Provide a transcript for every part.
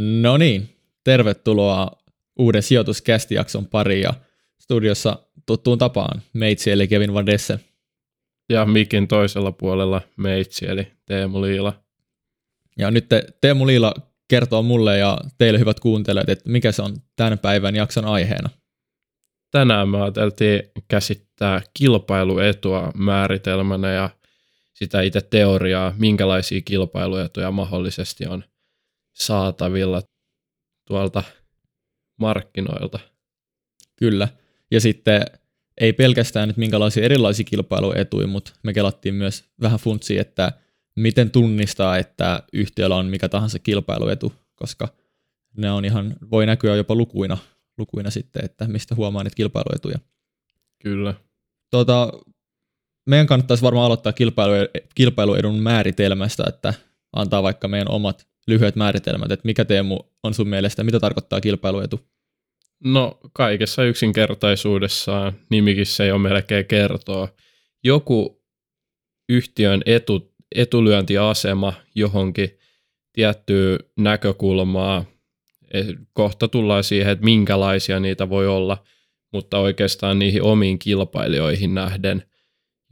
No niin, tervetuloa uuden sijoituskästijakson pariin ja studiossa tuttuun tapaan meitsi eli Kevin Van Desse. Ja mikin toisella puolella meitsi eli Teemu Liila. Ja nyt te, Teemu Liila kertoo mulle ja teille hyvät kuuntelijat, että mikä se on tämän päivän jakson aiheena. Tänään me ajateltiin käsittää kilpailuetua määritelmänä ja sitä itse teoriaa, minkälaisia kilpailuetuja mahdollisesti on saatavilla tuolta markkinoilta. Kyllä. Ja sitten ei pelkästään nyt minkälaisia erilaisia kilpailuetuja, mutta me kelattiin myös vähän funtsia, että miten tunnistaa, että yhtiöllä on mikä tahansa kilpailuetu, koska ne on ihan, voi näkyä jopa lukuina, lukuina sitten, että mistä huomaa niitä kilpailuetuja. Kyllä. Tota, meidän kannattaisi varmaan aloittaa kilpailu, kilpailuedun määritelmästä, että antaa vaikka meidän omat lyhyet määritelmät, että mikä Teemu on sun mielestä, mitä tarkoittaa kilpailuetu? No kaikessa yksinkertaisuudessaan nimikin se jo melkein kertoo. Joku yhtiön etu, etulyöntiasema johonkin tiettyä näkökulmaa. E, kohta tullaan siihen, että minkälaisia niitä voi olla, mutta oikeastaan niihin omiin kilpailijoihin nähden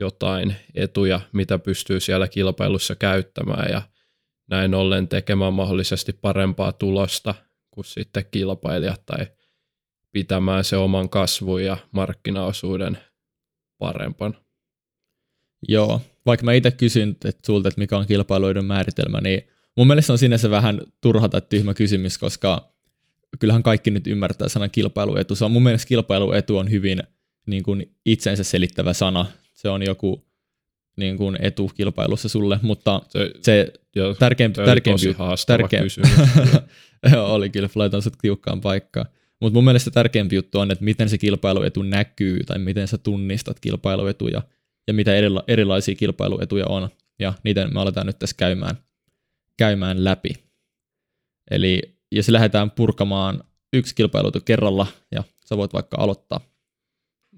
jotain etuja, mitä pystyy siellä kilpailussa käyttämään ja näin ollen tekemään mahdollisesti parempaa tulosta kuin sitten kilpailijat tai pitämään se oman kasvun ja markkinaosuuden parempana. Joo, vaikka mä itse kysyn että sulta, että mikä on kilpailuiden määritelmä, niin mun mielestä on sinänsä vähän turha tai tyhmä kysymys, koska kyllähän kaikki nyt ymmärtää sanan kilpailuetu. Se on mun mielestä kilpailuetu on hyvin niin kuin itsensä selittävä sana. Se on joku niin kuin etu kilpailussa sulle, mutta se, se joo, tärkeämpi, tärkeämpi, tärkeämpi joo, oli kyllä, laitan sut tiukkaan paikkaan. Mutta mun mielestä tärkeämpi juttu on, että miten se kilpailuetu näkyy tai miten sä tunnistat kilpailuetuja ja mitä erila- erilaisia kilpailuetuja on. Ja niitä me aletaan nyt tässä käymään, käymään läpi. Eli jos lähdetään purkamaan yksi kilpailuetu kerralla ja sä voit vaikka aloittaa.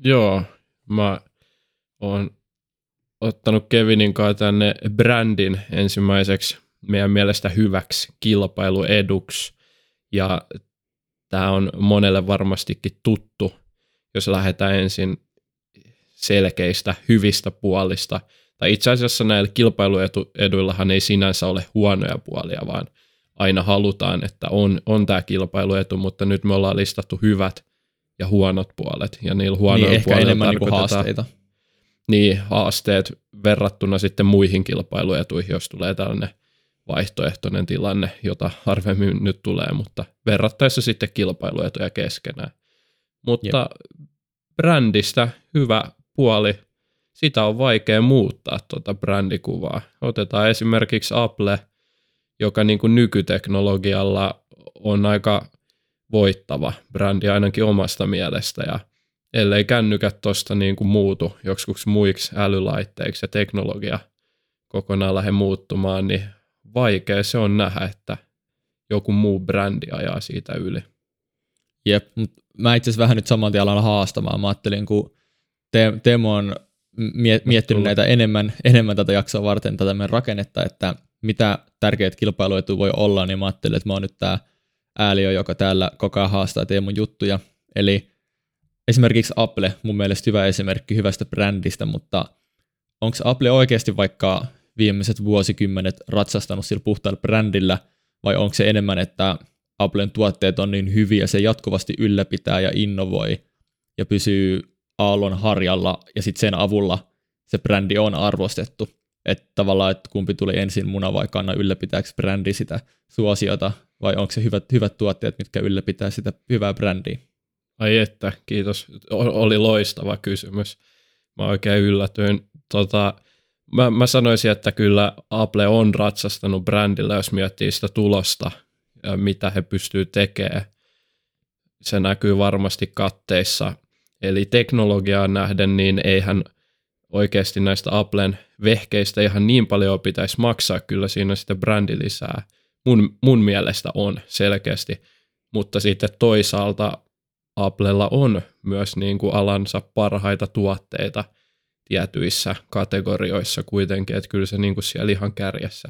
Joo, mä oon ottanut Kevinin kanssa tänne brändin ensimmäiseksi meidän mielestä hyväksi kilpailueduksi. Ja tämä on monelle varmastikin tuttu, jos lähdetään ensin selkeistä, hyvistä puolista. Tai itse asiassa näillä kilpailueduillahan ei sinänsä ole huonoja puolia, vaan aina halutaan, että on, on tämä kilpailuetu, mutta nyt me ollaan listattu hyvät ja huonot puolet. Ja niillä huonoilla niin, puolilla enemmän niinku haasteita. Niin, haasteet verrattuna sitten muihin kilpailuetuihin, jos tulee tällainen vaihtoehtoinen tilanne, jota harvemmin nyt tulee, mutta verrattaessa sitten kilpailuetuja keskenään. Mutta Jep. brändistä hyvä puoli, sitä on vaikea muuttaa tuota brändikuvaa. Otetaan esimerkiksi Apple, joka niin kuin nykyteknologialla on aika voittava brändi ainakin omasta mielestä ja ellei kännykät tuosta niin kuin muutu joksikuksi muiksi älylaitteiksi ja teknologia kokonaan lähde muuttumaan, niin vaikea se on nähdä, että joku muu brändi ajaa siitä yli. Jep, mutta mä itse asiassa vähän nyt saman tien alan haastamaan. Mä ajattelin, kun Te- Teemu on mie- miettinyt näitä enemmän, enemmän tätä jaksoa varten tätä meidän rakennetta, että mitä tärkeät kilpailuetu voi olla, niin mä ajattelin, että mä oon nyt tää ääliö, joka täällä koko ajan haastaa Teemun juttuja. Eli esimerkiksi Apple, mun mielestä hyvä esimerkki hyvästä brändistä, mutta onko Apple oikeasti vaikka viimeiset vuosikymmenet ratsastanut sillä puhtaalla brändillä, vai onko se enemmän, että Applen tuotteet on niin hyviä, se jatkuvasti ylläpitää ja innovoi ja pysyy aallon harjalla ja sitten sen avulla se brändi on arvostettu. Että tavallaan, että kumpi tuli ensin muna vai kanna ylläpitääkö brändi sitä suosiota vai onko se hyvät, hyvät tuotteet, mitkä ylläpitää sitä hyvää brändiä? Ai että, kiitos. Oli loistava kysymys. Mä oikein yllätyin. Tota, mä, mä sanoisin, että kyllä Apple on ratsastanut brändillä, jos miettii sitä tulosta, mitä he pystyy tekemään. Se näkyy varmasti katteissa. Eli teknologiaan nähden, niin eihän oikeasti näistä Applen vehkeistä ihan niin paljon pitäisi maksaa, kyllä siinä sitä brändi lisää. Mun, mun mielestä on selkeästi, mutta sitten toisaalta Applella on myös niin kuin alansa parhaita tuotteita – tietyissä kategorioissa kuitenkin, että kyllä se niin kuin siellä ihan kärjessä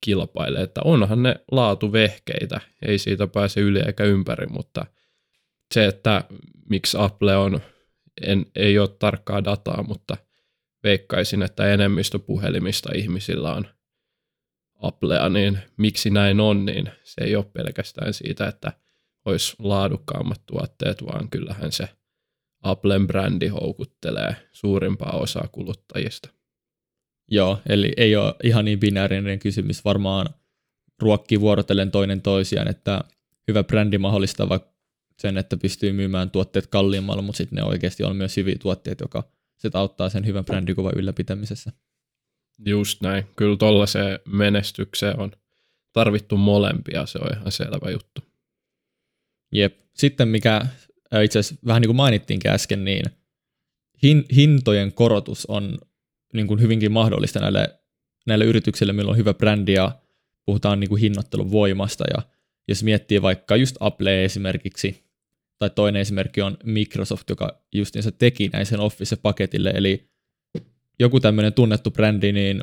kilpailee. Että onhan ne laatuvehkeitä, ei siitä pääse yli eikä ympäri, mutta se, että miksi Apple on, en, ei ole tarkkaa dataa, mutta veikkaisin, että enemmistö puhelimista ihmisillä on Applea, niin miksi näin on, niin se ei ole pelkästään siitä, että olisi laadukkaammat tuotteet, vaan kyllähän se Applen brändi houkuttelee suurimpaa osaa kuluttajista. Joo, eli ei ole ihan niin binäärinen kysymys. Varmaan ruokkii vuorotellen toinen toisiaan, että hyvä brändi mahdollistaa sen, että pystyy myymään tuotteet kalliimmalla, mutta sitten ne oikeasti on myös hyviä tuotteet, joka se auttaa sen hyvän brändikuvan ylläpitämisessä. Just näin. Kyllä tuollaiseen menestykseen on tarvittu molempia, se on ihan selvä juttu. Jep. Sitten mikä itse asiassa vähän niin kuin mainittiinkin äsken, niin hin, hintojen korotus on niin kuin hyvinkin mahdollista näille, näille yrityksille, millä on hyvä brändi ja puhutaan niin kuin hinnoittelun voimasta. Ja jos miettii vaikka just Apple esimerkiksi, tai toinen esimerkki on Microsoft, joka justiinsa teki näin sen Office-paketille, eli joku tämmöinen tunnettu brändi, niin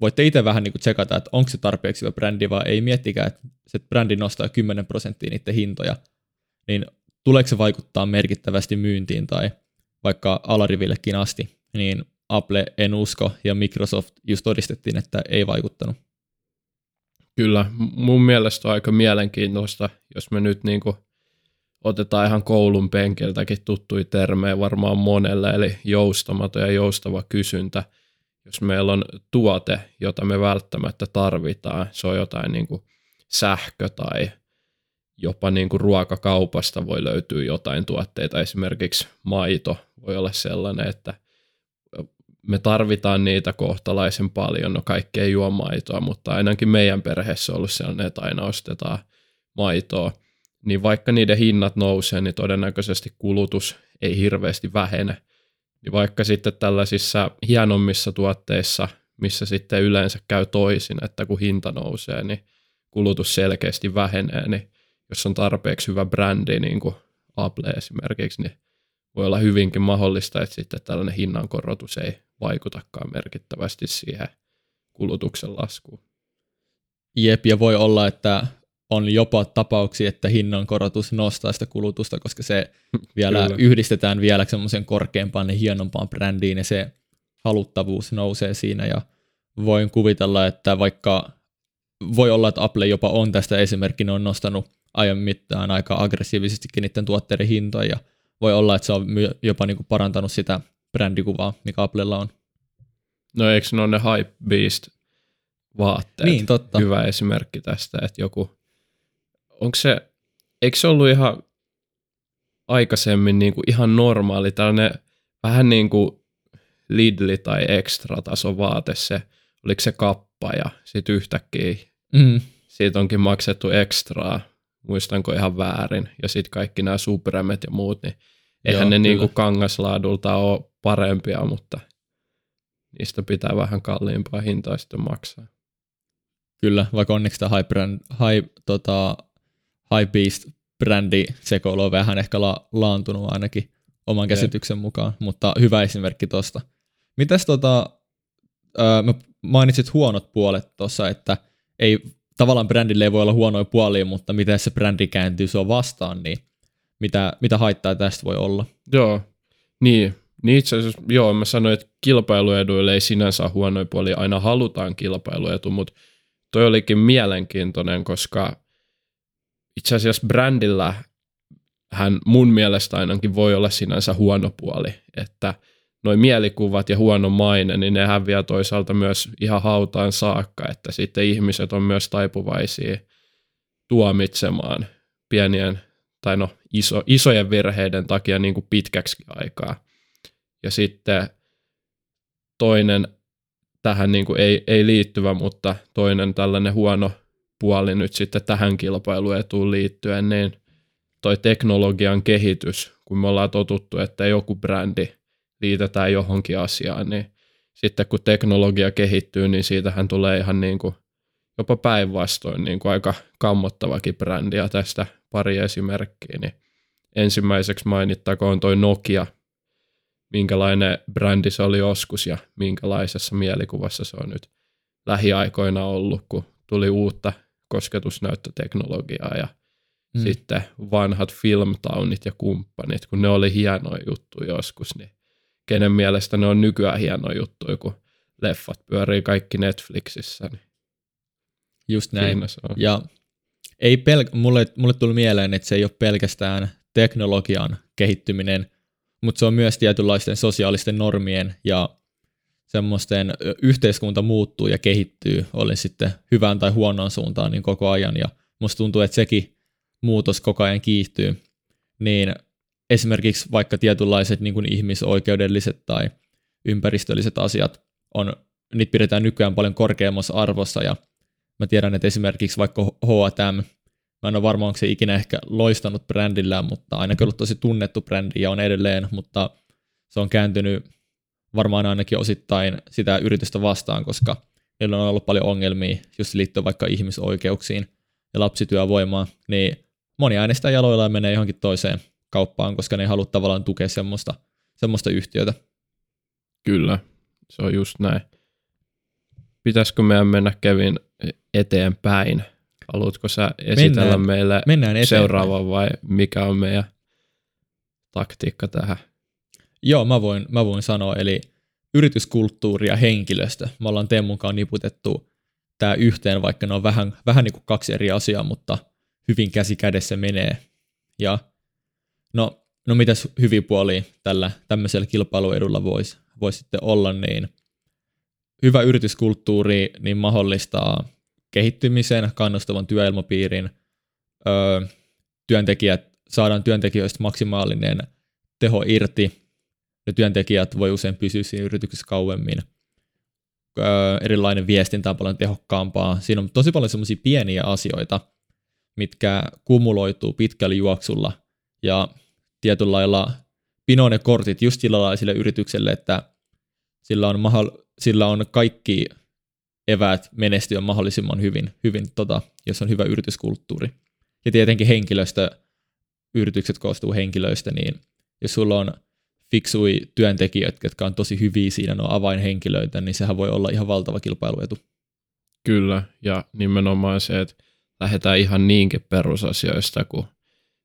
voitte itse vähän niin kuin tsekata, että onko se tarpeeksi hyvä brändi, vai ei miettikää, että se brändi nostaa 10 prosenttia niiden hintoja, niin tuleeko se vaikuttaa merkittävästi myyntiin tai vaikka alarivillekin asti, niin Apple en usko ja Microsoft just todistettiin, että ei vaikuttanut. Kyllä, mun mielestä on aika mielenkiintoista, jos me nyt niin otetaan ihan koulun penkiltäkin tuttui termejä varmaan monelle, eli joustamaton ja joustava kysyntä. Jos meillä on tuote, jota me välttämättä tarvitaan, se on jotain niin sähkö tai jopa niin kuin ruokakaupasta voi löytyä jotain tuotteita, esimerkiksi maito voi olla sellainen, että me tarvitaan niitä kohtalaisen paljon, no kaikki ei juo maitoa, mutta ainakin meidän perheessä on ollut sellainen, että aina ostetaan maitoa, niin vaikka niiden hinnat nousee, niin todennäköisesti kulutus ei hirveästi vähene. Niin vaikka sitten tällaisissa hienommissa tuotteissa, missä sitten yleensä käy toisin, että kun hinta nousee, niin kulutus selkeästi vähenee, niin jos on tarpeeksi hyvä brändi, niin kuin Apple esimerkiksi, niin voi olla hyvinkin mahdollista, että sitten tällainen hinnankorotus ei vaikutakaan merkittävästi siihen kulutuksen laskuun. Jep, ja voi olla, että on jopa tapauksia, että hinnankorotus nostaa sitä kulutusta, koska se vielä Kyllä. yhdistetään vielä semmoisen korkeampaan ja hienompaan brändiin, ja se haluttavuus nousee siinä, ja voin kuvitella, että vaikka voi olla, että Apple jopa on tästä esimerkkinä, on nostanut ajan mittaan aika aggressiivisestikin niiden tuotteiden hintoja, ja voi olla, että se on jopa niin kuin parantanut sitä brändikuvaa, mikä Applella on. No eikö ne ole ne Hype Beast vaatteet? Niin, totta. Hyvä esimerkki tästä, että joku, onko se, eikö se ollut ihan aikaisemmin niin kuin ihan normaali, tällainen vähän niin kuin Lidli tai extra taso vaate se, oliko se kappa ja sitten yhtäkkiä mm. siitä onkin maksettu ekstraa, muistanko ihan väärin, ja sitten kaikki nämä Supremet ja muut, niin eihän Joo, ne niin kuin kangaslaadulta ole parempia, mutta niistä pitää vähän kalliimpaa hintaa sitten maksaa. Kyllä, vaikka onneksi tämä high, brand, high, tota, high beast brändi sekoilu on vähän ehkä la, laantunut ainakin oman käsityksen mukaan, mutta hyvä esimerkki tuosta. Mitäs tota, mä mainitsit huonot puolet tuossa, että ei tavallaan brändille ei voi olla huonoja puolia, mutta miten se brändi kääntyy sua vastaan, niin mitä, mitä haittaa tästä voi olla? Joo, niin. niin itse asiassa, joo, mä sanoin, että kilpailueduille ei sinänsä ole huonoja puolia, aina halutaan kilpailuetu, mutta toi olikin mielenkiintoinen, koska itse asiassa brändillä hän mun mielestä ainakin voi olla sinänsä huono puoli, että noin mielikuvat ja huono maine, niin ne häviää toisaalta myös ihan hautaan saakka, että sitten ihmiset on myös taipuvaisia tuomitsemaan pienien tai no iso, isojen virheiden takia niin kuin pitkäksi aikaa. Ja sitten toinen tähän niin kuin ei, ei liittyvä, mutta toinen tällainen huono puoli nyt sitten tähän kilpailuetuun liittyen, niin toi teknologian kehitys, kun me ollaan totuttu, että joku brändi liitetään johonkin asiaan, niin sitten kun teknologia kehittyy, niin siitähän tulee ihan niin kuin jopa päinvastoin niin kuin aika kammottavakin brändi, ja tästä pari esimerkkiä, niin ensimmäiseksi mainittakoon toi Nokia, minkälainen brändi se oli joskus ja minkälaisessa mielikuvassa se on nyt lähiaikoina ollut, kun tuli uutta kosketusnäyttöteknologiaa ja mm. sitten vanhat filmtaunit ja kumppanit, kun ne oli hienoja juttuja joskus, niin kenen mielestä ne on nykyään hienoja juttuja, kun leffat pyörii kaikki Netflixissä. Niin Just näin. Ja ei pel- mulle, mulle tuli mieleen, että se ei ole pelkästään teknologian kehittyminen, mutta se on myös tietynlaisten sosiaalisten normien ja semmoisten yhteiskunta muuttuu ja kehittyy, oli sitten hyvään tai huonoon suuntaan niin koko ajan, ja musta tuntuu, että sekin muutos koko ajan kiihtyy, niin esimerkiksi vaikka tietynlaiset niin kuin ihmisoikeudelliset tai ympäristölliset asiat, on, niitä pidetään nykyään paljon korkeammassa arvossa, ja mä tiedän, että esimerkiksi vaikka H&M, mä en ole varma, onko se ikinä ehkä loistanut brändillään, mutta ainakin ollut tosi tunnettu brändi ja on edelleen, mutta se on kääntynyt varmaan ainakin osittain sitä yritystä vastaan, koska niillä on ollut paljon ongelmia just liittyen vaikka ihmisoikeuksiin ja lapsityövoimaan, niin moni äänestää jaloilla ja menee johonkin toiseen kauppaan, koska ne ei halua tavallaan tukea semmoista, semmoista yhtiötä. Kyllä, se on just näin. Pitäisikö meidän mennä Kevin eteenpäin? Haluatko sä esitellä mennään, meille mennään seuraavan vai mikä on meidän taktiikka tähän? Joo, mä voin, mä voin sanoa, eli yrityskulttuuri ja henkilöstö. Me ollaan Teemun kanssa niputettu tämä yhteen, vaikka ne on vähän, vähän niin kuin kaksi eri asiaa, mutta hyvin käsi kädessä menee. Ja no, no mitäs hyviä puolia tällä tämmöisellä kilpailuedulla voisi vois sitten olla, niin hyvä yrityskulttuuri niin mahdollistaa kehittymisen, kannustavan työilmapiirin, öö, työntekijät, saadaan työntekijöistä maksimaalinen teho irti, ne työntekijät voi usein pysyä siinä yrityksessä kauemmin. Öö, erilainen viestintä on paljon tehokkaampaa. Siinä on tosi paljon semmoisia pieniä asioita, mitkä kumuloituu pitkällä juoksulla ja tietyllä lailla pinoon ne kortit just sillä lailla sille yritykselle, että sillä on, mahdoll- sillä on kaikki eväät menestyä mahdollisimman hyvin, hyvin tota, jos on hyvä yrityskulttuuri. Ja tietenkin henkilöstö, yritykset koostuu henkilöistä, niin jos sulla on fiksui työntekijöitä, jotka on tosi hyviä siinä, ne on avainhenkilöitä, niin sehän voi olla ihan valtava kilpailuetu. Kyllä, ja nimenomaan se, että lähdetään ihan niinkin perusasioista kuin,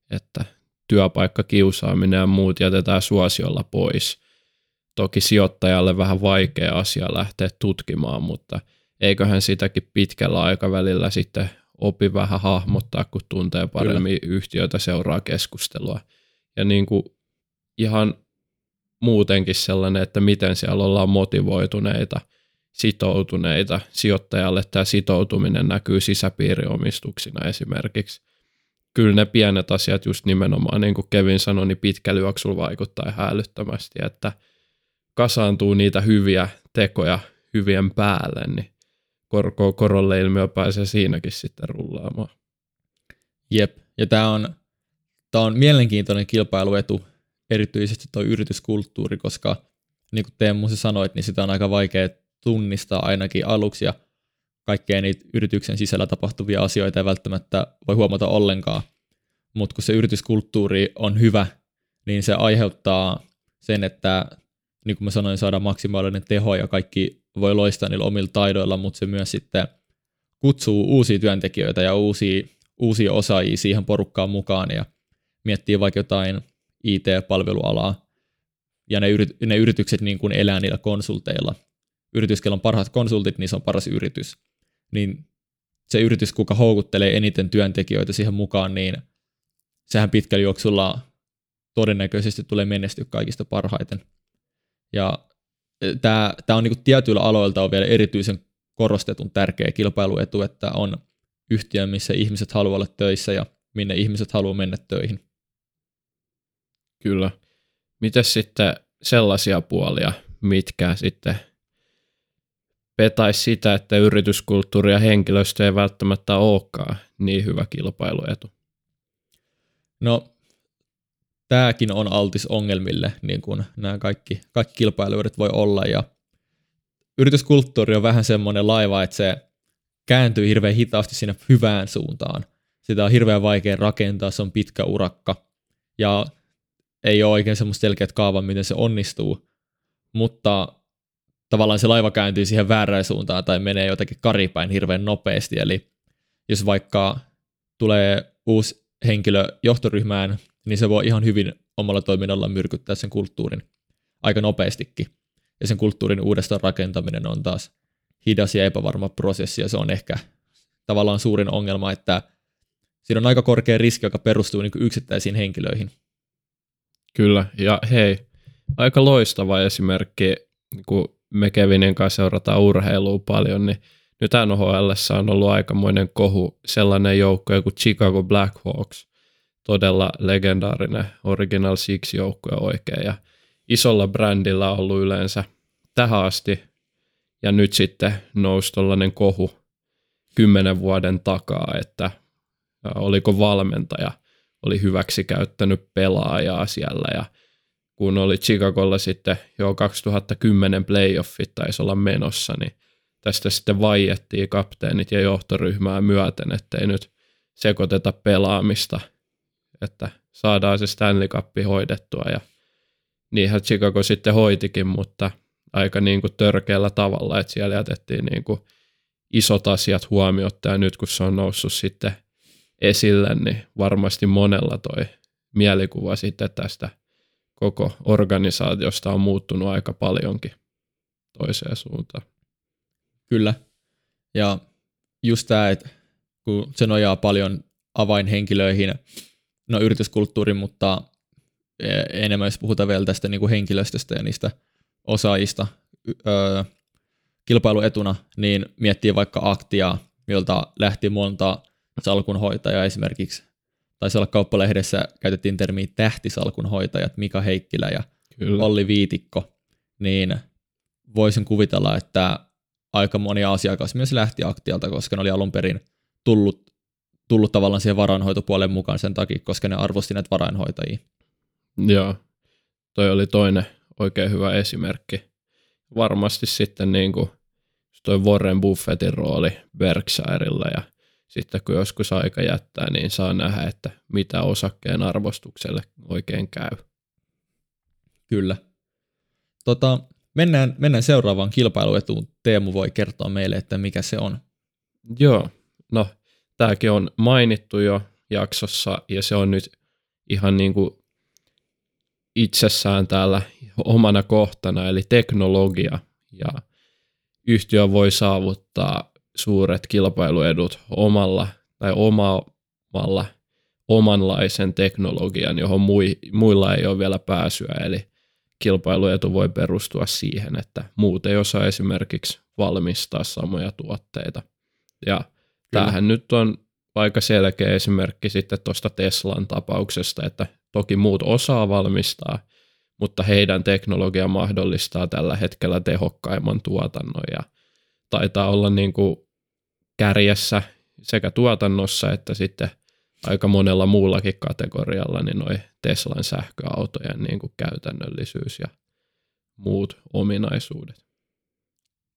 että työpaikka, kiusaaminen ja muut jätetään suosiolla pois. Toki sijoittajalle vähän vaikea asia lähteä tutkimaan, mutta eiköhän sitäkin pitkällä aikavälillä sitten opi vähän hahmottaa, kun tuntee paremmin Kyllä. yhtiöitä, seuraa keskustelua. Ja niin kuin ihan muutenkin sellainen, että miten siellä ollaan motivoituneita, sitoutuneita. Sijoittajalle tämä sitoutuminen näkyy sisäpiiriomistuksina esimerkiksi. Kyllä ne pienet asiat just nimenomaan, niin kuin Kevin sanoi, niin pitkä juoksulla vaikuttaa älyttömästi, että kasaantuu niitä hyviä tekoja hyvien päälle, niin korko korolle ilmiö pääsee siinäkin sitten rullaamaan. Jep, ja tämä on, tämä on mielenkiintoinen kilpailuetu erityisesti tuo yrityskulttuuri, koska niin kuin Teemu sanoit, niin sitä on aika vaikea tunnistaa ainakin aluksi ja kaikkea niitä yrityksen sisällä tapahtuvia asioita ei välttämättä voi huomata ollenkaan. Mutta kun se yrityskulttuuri on hyvä, niin se aiheuttaa sen, että niin kuin mä sanoin, saadaan maksimaalinen teho ja kaikki voi loistaa niillä omilla taidoilla, mutta se myös sitten kutsuu uusia työntekijöitä ja uusia, uusia osaajia siihen porukkaan mukaan ja miettii vaikka jotain IT-palvelualaa, ja ne, yrit, ne yritykset niin kuin elää niillä konsulteilla. Yritys, on parhaat konsultit, niin se on paras yritys. Niin se yritys, kuka houkuttelee eniten työntekijöitä siihen mukaan, niin sehän pitkällä juoksulla todennäköisesti tulee menestyä kaikista parhaiten. Ja e, tämä, tämä on niin tietyillä aloilta on vielä erityisen korostetun tärkeä kilpailuetu, että on yhtiö, missä ihmiset haluavat olla töissä ja minne ihmiset haluavat mennä töihin. Kyllä. Mitäs sitten sellaisia puolia, mitkä sitten petais sitä, että yrityskulttuuri ja henkilöstö ei välttämättä olekaan niin hyvä kilpailuetu? No, tämäkin on altis ongelmille, niin kuin nämä kaikki, kaikki kilpailuudet voi olla, ja yrityskulttuuri on vähän semmoinen laiva, että se kääntyy hirveän hitaasti sinne hyvään suuntaan. Sitä on hirveän vaikea rakentaa, se on pitkä urakka, ja ei ole oikein semmoista selkeät kaavaa, miten se onnistuu, mutta tavallaan se laiva kääntyy siihen väärään suuntaan tai menee jotenkin karipäin hirveän nopeasti. Eli jos vaikka tulee uusi henkilö johtoryhmään, niin se voi ihan hyvin omalla toiminnalla myrkyttää sen kulttuurin aika nopeastikin. Ja sen kulttuurin uudestaan rakentaminen on taas hidas ja epävarma prosessi, ja se on ehkä tavallaan suurin ongelma, että siinä on aika korkea riski, joka perustuu niin yksittäisiin henkilöihin. Kyllä, ja hei, aika loistava esimerkki, kun me Kevinin kanssa seurataan urheilua paljon, niin nyt NHL on ollut aikamoinen kohu sellainen joukko kuin Chicago Blackhawks, todella legendaarinen Original Six joukkue oikein, ja isolla brändillä on ollut yleensä tähän asti, ja nyt sitten nousi tällainen kohu kymmenen vuoden takaa, että oliko valmentaja oli hyväksi käyttänyt pelaajaa siellä ja kun oli Chicagolla sitten jo 2010 playoffit taisi olla menossa, niin tästä sitten vaiettiin kapteenit ja johtoryhmää myöten, ettei nyt sekoiteta pelaamista, että saadaan se Stanley Cup hoidettua ja niinhän Chicago sitten hoitikin, mutta aika niin kuin törkeällä tavalla, että siellä jätettiin niin kuin isot asiat huomiotta ja nyt kun se on noussut sitten esille, niin varmasti monella toi mielikuva sitten tästä koko organisaatiosta on muuttunut aika paljonkin toiseen suuntaan. Kyllä. Ja just tämä, että kun se nojaa paljon avainhenkilöihin, no yrityskulttuuriin, mutta e, enemmän jos puhutaan vielä tästä niin kuin henkilöstöstä ja niistä osaajista öö, kilpailuetuna, niin miettii vaikka aktia, jolta lähti monta salkunhoitajaa esimerkiksi. Taisi olla kauppalehdessä, käytettiin termiä tähtisalkunhoitajat, Mika Heikkilä ja Kyllä. Olli Viitikko, niin voisin kuvitella, että aika moni asiakas myös lähti aktialta, koska ne oli alun perin tullut, tullut tavallaan siihen varainhoitopuolen mukaan sen takia, koska ne arvosti näitä varainhoitajia. Joo, toi oli toinen oikein hyvä esimerkki. Varmasti sitten niin kuin toi Warren Buffettin rooli Berkshirella ja sitten kun joskus aika jättää, niin saa nähdä, että mitä osakkeen arvostukselle oikein käy. Kyllä. Tota, mennään, mennään seuraavaan kilpailuetuun. Teemu voi kertoa meille, että mikä se on. Joo, no tämäkin on mainittu jo jaksossa ja se on nyt ihan niin kuin itsessään täällä omana kohtana, eli teknologia. Ja yhtiö voi saavuttaa suuret kilpailuedut omalla tai omalla omanlaisen teknologian, johon mui, muilla ei ole vielä pääsyä, eli kilpailuetu voi perustua siihen, että muut ei osaa esimerkiksi valmistaa samoja tuotteita. Ja Kyllä. tämähän nyt on aika selkeä esimerkki sitten tuosta Teslan tapauksesta, että toki muut osaa valmistaa, mutta heidän teknologia mahdollistaa tällä hetkellä tehokkaimman tuotannon ja taitaa olla niin kuin kärjessä sekä tuotannossa että sitten aika monella muullakin kategorialla niin noi Teslan sähköautojen niin kuin käytännöllisyys ja muut ominaisuudet.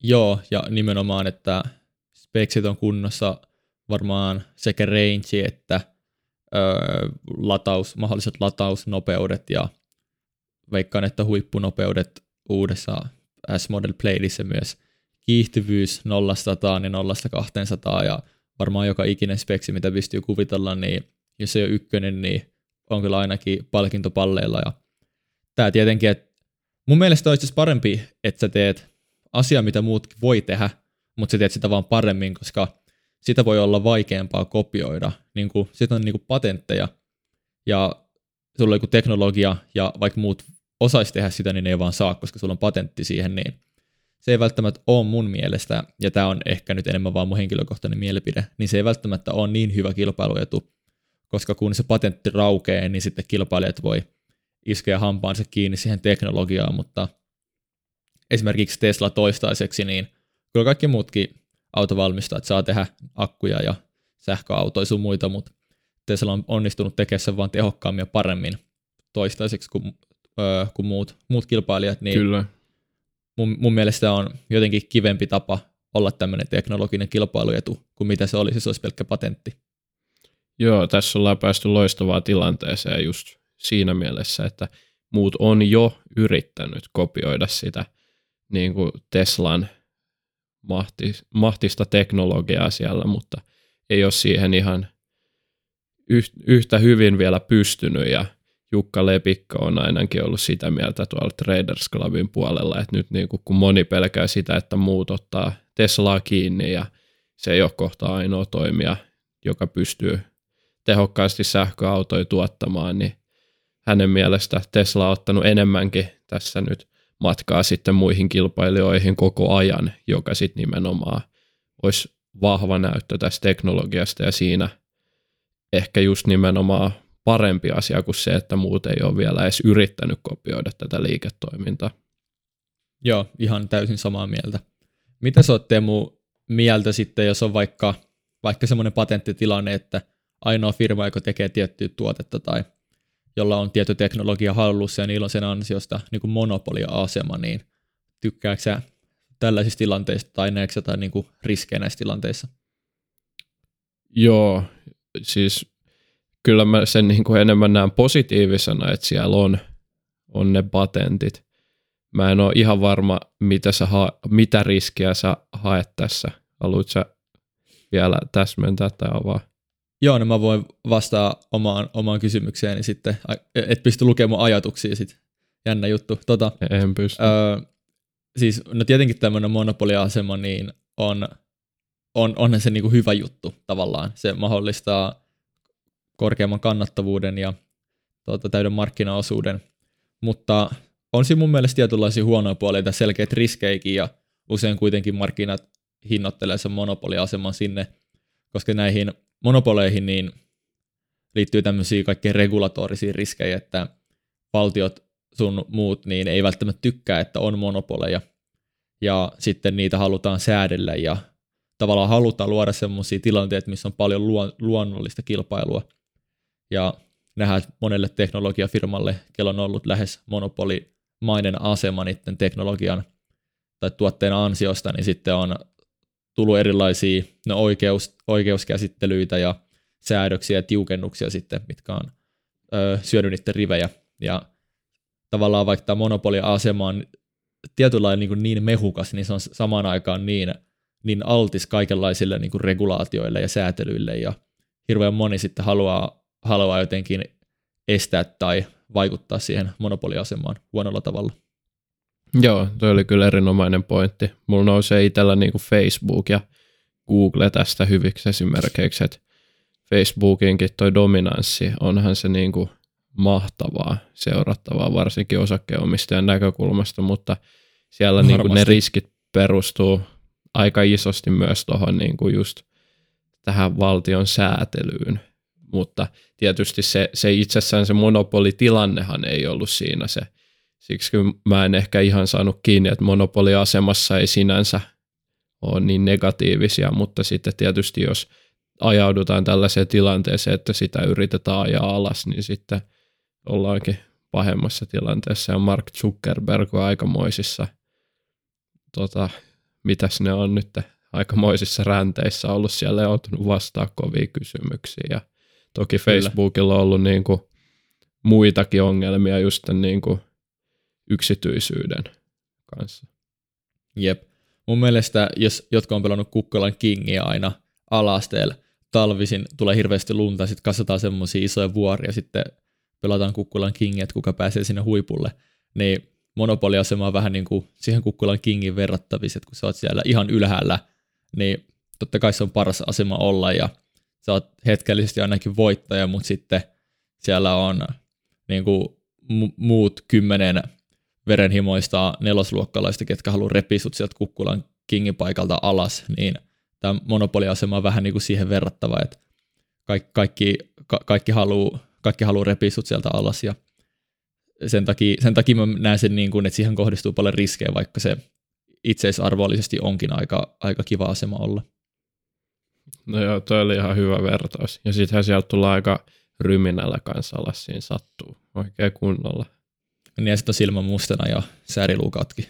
Joo, ja nimenomaan, että speksit on kunnossa varmaan sekä range että öö, lataus, mahdolliset latausnopeudet ja veikkaan, että huippunopeudet uudessa S-Model Playdissä myös kiihtyvyys 0 niin 0 200 ja varmaan joka ikinen speksi, mitä pystyy kuvitella, niin jos se ei ole ykkönen, niin on kyllä ainakin palkintopalleilla. Ja tämä tietenkin, että mun mielestä olisi parempi, että sä teet asia, mitä muutkin voi tehdä, mutta sä teet sitä vaan paremmin, koska sitä voi olla vaikeampaa kopioida. Niin kuin, sitten on niin kuin patentteja, ja sulla on joku teknologia, ja vaikka muut osaisi tehdä sitä, niin ne ei vaan saa, koska sulla on patentti siihen, niin se ei välttämättä ole mun mielestä, ja tämä on ehkä nyt enemmän vaan mun henkilökohtainen mielipide, niin se ei välttämättä ole niin hyvä kilpailuetu, koska kun se patentti raukee, niin sitten kilpailijat voi iskeä hampaansa kiinni siihen teknologiaan, mutta esimerkiksi Tesla toistaiseksi, niin kyllä kaikki muutkin autovalmistajat saa tehdä akkuja ja sähköautoja sun muita, mutta Tesla on onnistunut tekemään sen vaan tehokkaammin ja paremmin toistaiseksi kuin, öö, kuin muut, muut kilpailijat, niin Kyllä mun, mun mielestä on jotenkin kivempi tapa olla tämmöinen teknologinen kilpailuetu kuin mitä se olisi, se olisi pelkkä patentti. Joo, tässä ollaan päästy loistavaan tilanteeseen just siinä mielessä, että muut on jo yrittänyt kopioida sitä niin kuin Teslan mahtista teknologiaa siellä, mutta ei ole siihen ihan yhtä hyvin vielä pystynyt ja Jukka Lepikko on ainakin ollut sitä mieltä tuolla Traders Clubin puolella, että nyt niin kun moni pelkää sitä, että muut ottaa Teslaa kiinni ja se ei ole kohta ainoa toimija, joka pystyy tehokkaasti sähköautoja tuottamaan, niin hänen mielestä Tesla on ottanut enemmänkin tässä nyt matkaa sitten muihin kilpailijoihin koko ajan, joka sitten nimenomaan olisi vahva näyttö tästä teknologiasta ja siinä ehkä just nimenomaan parempi asia kuin se, että muut ei ole vielä edes yrittänyt kopioida tätä liiketoimintaa. Joo, ihan täysin samaa mieltä. Mitä sä oot Teemu mieltä sitten, jos on vaikka, vaikka semmoinen patenttitilanne, että ainoa firma, joka tekee tiettyä tuotetta tai jolla on tietty teknologia hallussa ja niillä on sen ansiosta niin kuin monopolia-asema, niin tykkääkö sä tällaisista tilanteista tai näetkö jotain niin kuin riskejä näissä tilanteissa? Joo, siis kyllä mä sen niin kuin enemmän näen positiivisena, että siellä on, on ne patentit. Mä en ole ihan varma, mitä, sä ha- mitä riskiä sä haet tässä. Haluatko sä vielä täsmentää tai avaa? Joo, no mä voin vastaa omaan, omaan kysymykseeni sitten, et pysty lukemaan ajatuksia sitten. Jännä juttu. Tota, en pysty. Öö, siis, no tietenkin tämmöinen monopoliasema, niin on, on, onhan se niinku hyvä juttu tavallaan. Se mahdollistaa korkeamman kannattavuuden ja tuota, täyden markkinaosuuden, mutta on siinä mun mielestä tietynlaisia huonoja puolia tai selkeät riskeikin ja usein kuitenkin markkinat hinnoittelee sen monopoliaseman sinne, koska näihin monopoleihin niin liittyy tämmöisiä kaikkein regulatorisia riskejä, että valtiot sun muut niin ei välttämättä tykkää, että on monopoleja. Ja sitten niitä halutaan säädellä ja tavallaan halutaan luoda semmoisia tilanteita, missä on paljon luonnollista kilpailua ja nähdään monelle teknologiafirmalle, kello on ollut lähes monopolimainen asema niiden teknologian tai tuotteen ansiosta, niin sitten on tullut erilaisia no oikeus, oikeuskäsittelyitä ja säädöksiä ja tiukennuksia sitten, mitkä on ö, syönyt niiden rivejä. Ja tavallaan vaikka tämä monopoliasema on tietynlainen niin, niin mehukas, niin se on samaan aikaan niin, niin altis kaikenlaisille niin kuin regulaatioille ja säätelyille, ja hirveän moni sitten haluaa haluaa jotenkin estää tai vaikuttaa siihen monopoliasemaan huonolla tavalla. Joo, toi oli kyllä erinomainen pointti. Mulla nousee itsellä niin kuin Facebook ja Google tästä hyviksi esimerkiksi, että Facebookinkin toi dominanssi, onhan se niin kuin mahtavaa seurattavaa, varsinkin osakkeenomistajan näkökulmasta, mutta siellä niin kuin ne riskit perustuu aika isosti myös tuohon niin kuin just tähän valtion säätelyyn mutta tietysti se, se itsessään se monopolitilannehan ei ollut siinä se. Siksi mä en ehkä ihan saanut kiinni, että monopoliasemassa ei sinänsä ole niin negatiivisia, mutta sitten tietysti jos ajaudutaan tällaiseen tilanteeseen, että sitä yritetään ajaa alas, niin sitten ollaankin pahemmassa tilanteessa ja Mark Zuckerberg on aikamoisissa, tota, mitäs ne on nyt, aikamoisissa ränteissä ollut siellä ja joutunut kovia kysymyksiä ja Toki Facebookilla on ollut niin kuin muitakin ongelmia just niin kuin yksityisyyden kanssa. Jep. Mun mielestä, jos jotka on pelannut Kukkolan Kingia aina alasteella, talvisin tulee hirveästi lunta, sitten kasvataan semmoisia isoja vuoria, sitten pelataan Kukkulan Kingia, että kuka pääsee sinne huipulle, niin monopoliasema on vähän niin kuin siihen Kukkulan Kingin verrattavissa, että kun sä oot siellä ihan ylhäällä, niin totta kai se on paras asema olla ja sä oot hetkellisesti ainakin voittaja, mutta sitten siellä on niin kuin, muut kymmenen verenhimoista nelosluokkalaista, ketkä haluaa repiä sut sieltä kukkulan kingin paikalta alas, niin tämä monopoliasema on vähän niin kuin siihen verrattava, että kaikki, kaikki, ka, kaikki haluaa kaikki haluu repiä sut sieltä alas ja sen takia, sen takia mä näen sen niin kuin, että siihen kohdistuu paljon riskejä, vaikka se itseisarvollisesti onkin aika, aika kiva asema olla. No joo, toi oli ihan hyvä vertaus. Ja sittenhän sieltä tulee aika ryminällä kanssa alas siinä sattuu oikein kunnolla. Niin ja sitten on silmä mustana ja sääriluukatkin.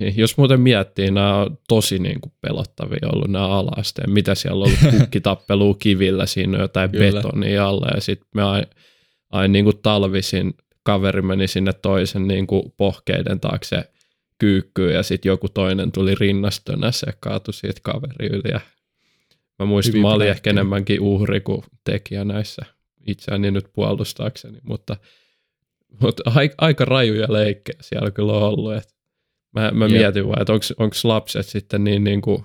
Niin, jos muuten miettii, nämä on tosi niin kuin pelottavia ollut nämä alasteen. Mitä siellä on ollut kukkitappelua kivillä, siinä on jotain Kyllä. betonia alla ja sitten me aina aina niin kuin talvisin kaveri meni sinne toisen niin kuin pohkeiden taakse kyykkyyn ja sitten joku toinen tuli rinnastönässä ja kaatui siitä kaveri yli. Ja mä muistin, Hyvin mä olin ehkä enemmänkin uhri kuin tekijä näissä itseäni nyt puolustaakseni, mutta, mutta aika, aika rajuja leikkejä siellä kyllä on ollut. Et mä mä Jep. mietin vaan, että onko lapset sitten niin, niin kuin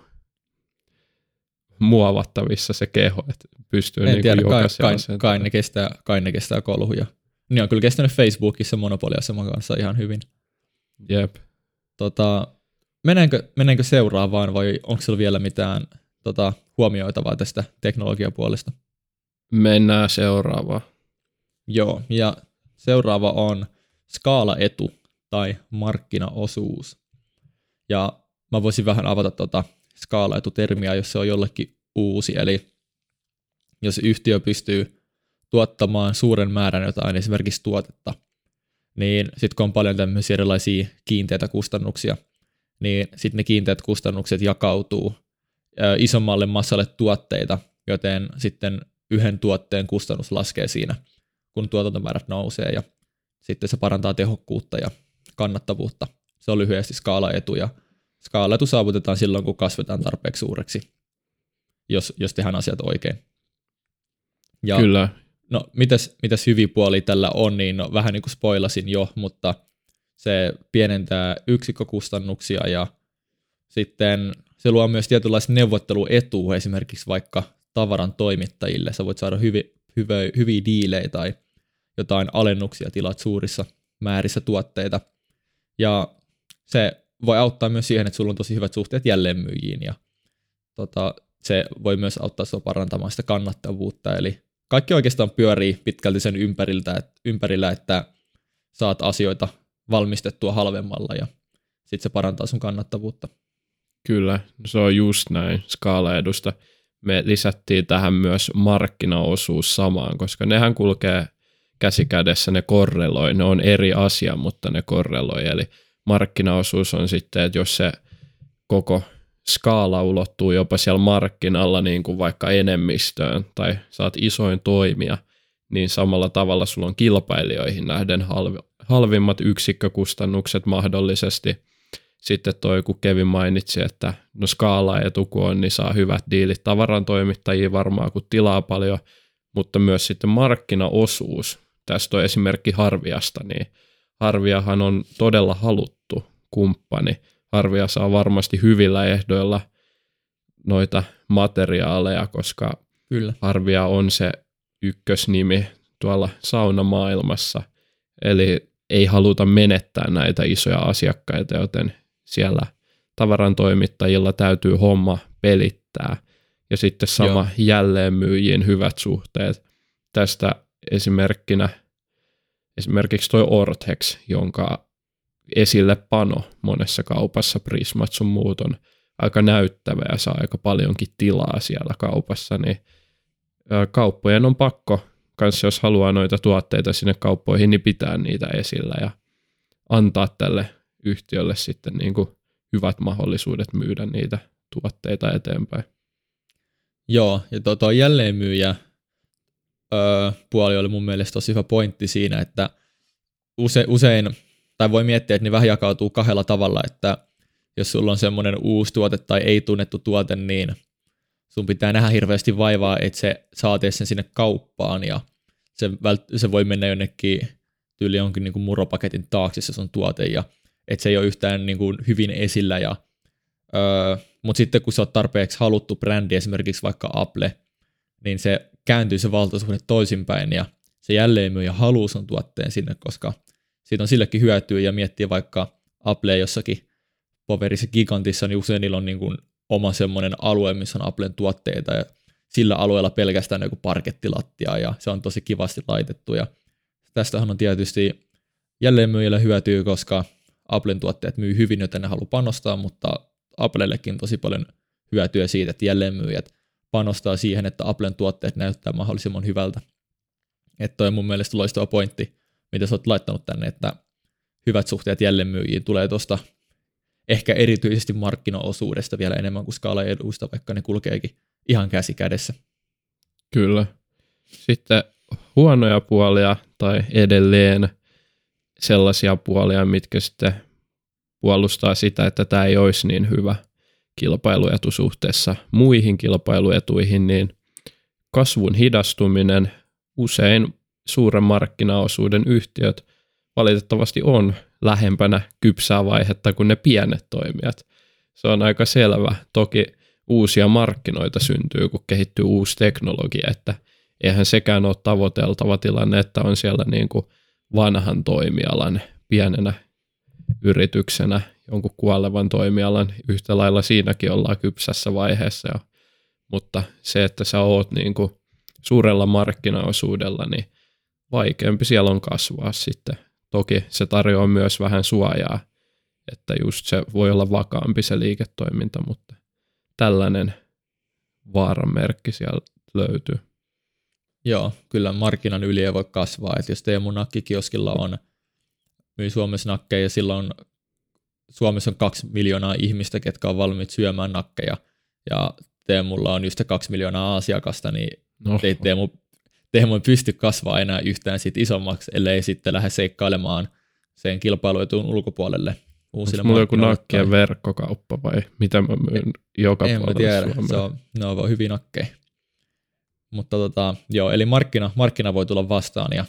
muovattavissa se keho, että pystyy En niin tiedä, kuin kai, kai, kai, ne kestää, kai ne kestää kolhuja. Niin on kyllä kestänyt Facebookissa monopoliaseman kanssa ihan hyvin. Jep. Tota, mennäänkö, mennäänkö seuraavaan vai onko sulla vielä mitään tota, huomioitavaa tästä teknologiapuolesta? Mennään seuraavaan. Joo, ja seuraava on skaalaetu tai markkinaosuus. Ja mä voisin vähän avata tota skaalaetutermiä, jos se on jollekin uusi. Eli jos yhtiö pystyy tuottamaan suuren määrän jotain esimerkiksi tuotetta, niin sitten kun on paljon tämmöisiä erilaisia kiinteitä kustannuksia, niin sitten ne kiinteät kustannukset jakautuu isommalle massalle tuotteita, joten sitten yhden tuotteen kustannus laskee siinä, kun tuotantomäärät nousee ja sitten se parantaa tehokkuutta ja kannattavuutta. Se on lyhyesti skaalaetu ja skaalaetu saavutetaan silloin, kun kasvetaan tarpeeksi suureksi, jos, jos tehdään asiat oikein. Ja Kyllä. No, mitäs, mitäs hyviä puolia tällä on, niin no, vähän niin kuin spoilasin jo, mutta se pienentää yksikkökustannuksia ja sitten se luo myös tietynlaista neuvotteluetua esimerkiksi vaikka tavaran toimittajille. Sä voit saada hyvi, hyvä, hyviä diilejä tai jotain alennuksia tilat suurissa määrissä tuotteita. Ja se voi auttaa myös siihen, että sulla on tosi hyvät suhteet jälleenmyyjiin ja tota, se voi myös auttaa sinua parantamaan sitä kannattavuutta. Eli kaikki oikeastaan pyörii pitkälti sen ympäriltä, et, ympärillä, että saat asioita valmistettua halvemmalla ja sitten se parantaa sun kannattavuutta. Kyllä, se on just näin skaalaedusta. Me lisättiin tähän myös markkinaosuus samaan, koska nehän kulkee käsi kädessä, ne korreloi, ne on eri asia, mutta ne korreloi. Eli markkinaosuus on sitten, että jos se koko skaala ulottuu jopa siellä markkinalla niin kuin vaikka enemmistöön tai saat isoin toimija, niin samalla tavalla sulla on kilpailijoihin nähden halvi, halvimmat yksikkökustannukset mahdollisesti. Sitten toi, kun Kevin mainitsi, että no skaala etu kun on, niin saa hyvät diilit tavaran toimittajia varmaan, kun tilaa paljon, mutta myös sitten markkinaosuus. Tästä on esimerkki Harviasta, niin Harviahan on todella haluttu kumppani. Harvia saa varmasti hyvillä ehdoilla noita materiaaleja, koska Kyllä. Harvia on se ykkösnimi tuolla saunamaailmassa. Eli ei haluta menettää näitä isoja asiakkaita, joten siellä tavaran toimittajilla täytyy homma pelittää. Ja sitten sama Joo. jälleenmyyjien hyvät suhteet. Tästä esimerkkinä esimerkiksi toi Ortex, jonka esille pano monessa kaupassa, Prismat sun muut on aika näyttävä ja saa aika paljonkin tilaa siellä kaupassa, niin kauppojen on pakko, kanssa jos haluaa noita tuotteita sinne kauppoihin, niin pitää niitä esillä ja antaa tälle yhtiölle sitten niin kuin hyvät mahdollisuudet myydä niitä tuotteita eteenpäin. Joo, ja tuo, tuo jälleenmyyjä öö, puoli oli mun mielestä tosi hyvä pointti siinä, että use, usein, tai voi miettiä, että ne vähän jakautuu kahdella tavalla, että jos sulla on semmoinen uusi tuote tai ei tunnettu tuote, niin sun pitää nähdä hirveästi vaivaa, että se saatiin sen sinne kauppaan ja se, vält- se voi mennä jonnekin tyyli jonkin niin kuin muropaketin taakse se sun tuote ja että se ei ole yhtään niin kuin hyvin esillä ja öö, mutta sitten kun sä oot tarpeeksi haluttu brändi, esimerkiksi vaikka Apple, niin se kääntyy se valtasuhde toisinpäin ja se jälleenmyyjä haluaa sun tuotteen sinne, koska siitä on sillekin hyötyä ja miettii vaikka Apple jossakin poverissa gigantissa, niin usein niillä on niin kuin oma semmoinen alue, missä on Applen tuotteita ja sillä alueella pelkästään joku parkettilattia ja se on tosi kivasti laitettu ja tästähän on tietysti jälleenmyyjälle hyötyä, koska Applen tuotteet myy hyvin, joten ne haluaa panostaa, mutta Applellekin tosi paljon hyötyä siitä, että jälleenmyyjät panostaa siihen, että Applen tuotteet näyttää mahdollisimman hyvältä. Että toi on mun mielestä loistava pointti, mitä sä oot laittanut tänne, että hyvät suhteet jälleenmyyjiin tulee tuosta ehkä erityisesti markkinaosuudesta vielä enemmän kuin skaalaeduista, vaikka ne kulkeekin ihan käsi kädessä. Kyllä. Sitten huonoja puolia tai edelleen sellaisia puolia, mitkä sitten puolustaa sitä, että tämä ei olisi niin hyvä kilpailuetu suhteessa muihin kilpailuetuihin, niin kasvun hidastuminen usein suuren markkinaosuuden yhtiöt valitettavasti on lähempänä kypsää vaihetta kuin ne pienet toimijat. Se on aika selvä. Toki uusia markkinoita syntyy, kun kehittyy uusi teknologia, että eihän sekään ole tavoiteltava tilanne, että on siellä niin kuin vanhan toimialan pienenä yrityksenä jonkun kuolevan toimialan. Yhtä lailla siinäkin ollaan kypsässä vaiheessa jo. Mutta se, että sä oot niin kuin suurella markkinaosuudella, niin vaikeampi siellä on kasvaa sitten. Toki se tarjoaa myös vähän suojaa, että just se voi olla vakaampi se liiketoiminta, mutta tällainen vaaran merkki siellä löytyy. Joo, kyllä markkinan yli ei voi kasvaa. että jos Teemu Nakkikioskilla on, myy Suomessa nakkeja ja silloin Suomessa on kaksi miljoonaa ihmistä, ketkä on valmiit syömään nakkeja, ja Teemulla on just kaksi miljoonaa asiakasta, niin no. ei Teemu, Teemu ei pysty kasvaa enää yhtään siitä isommaksi, ellei sitten lähde seikkailemaan sen kilpailuetun ulkopuolelle uusille Onko mulla joku nakkien verkkokauppa vai mitä mä myyn joka en puolella tiedä. Suomea? Se on, ne on vaan hyvin nakkeja. Mutta tota, joo, eli markkina, markkina voi tulla vastaan ja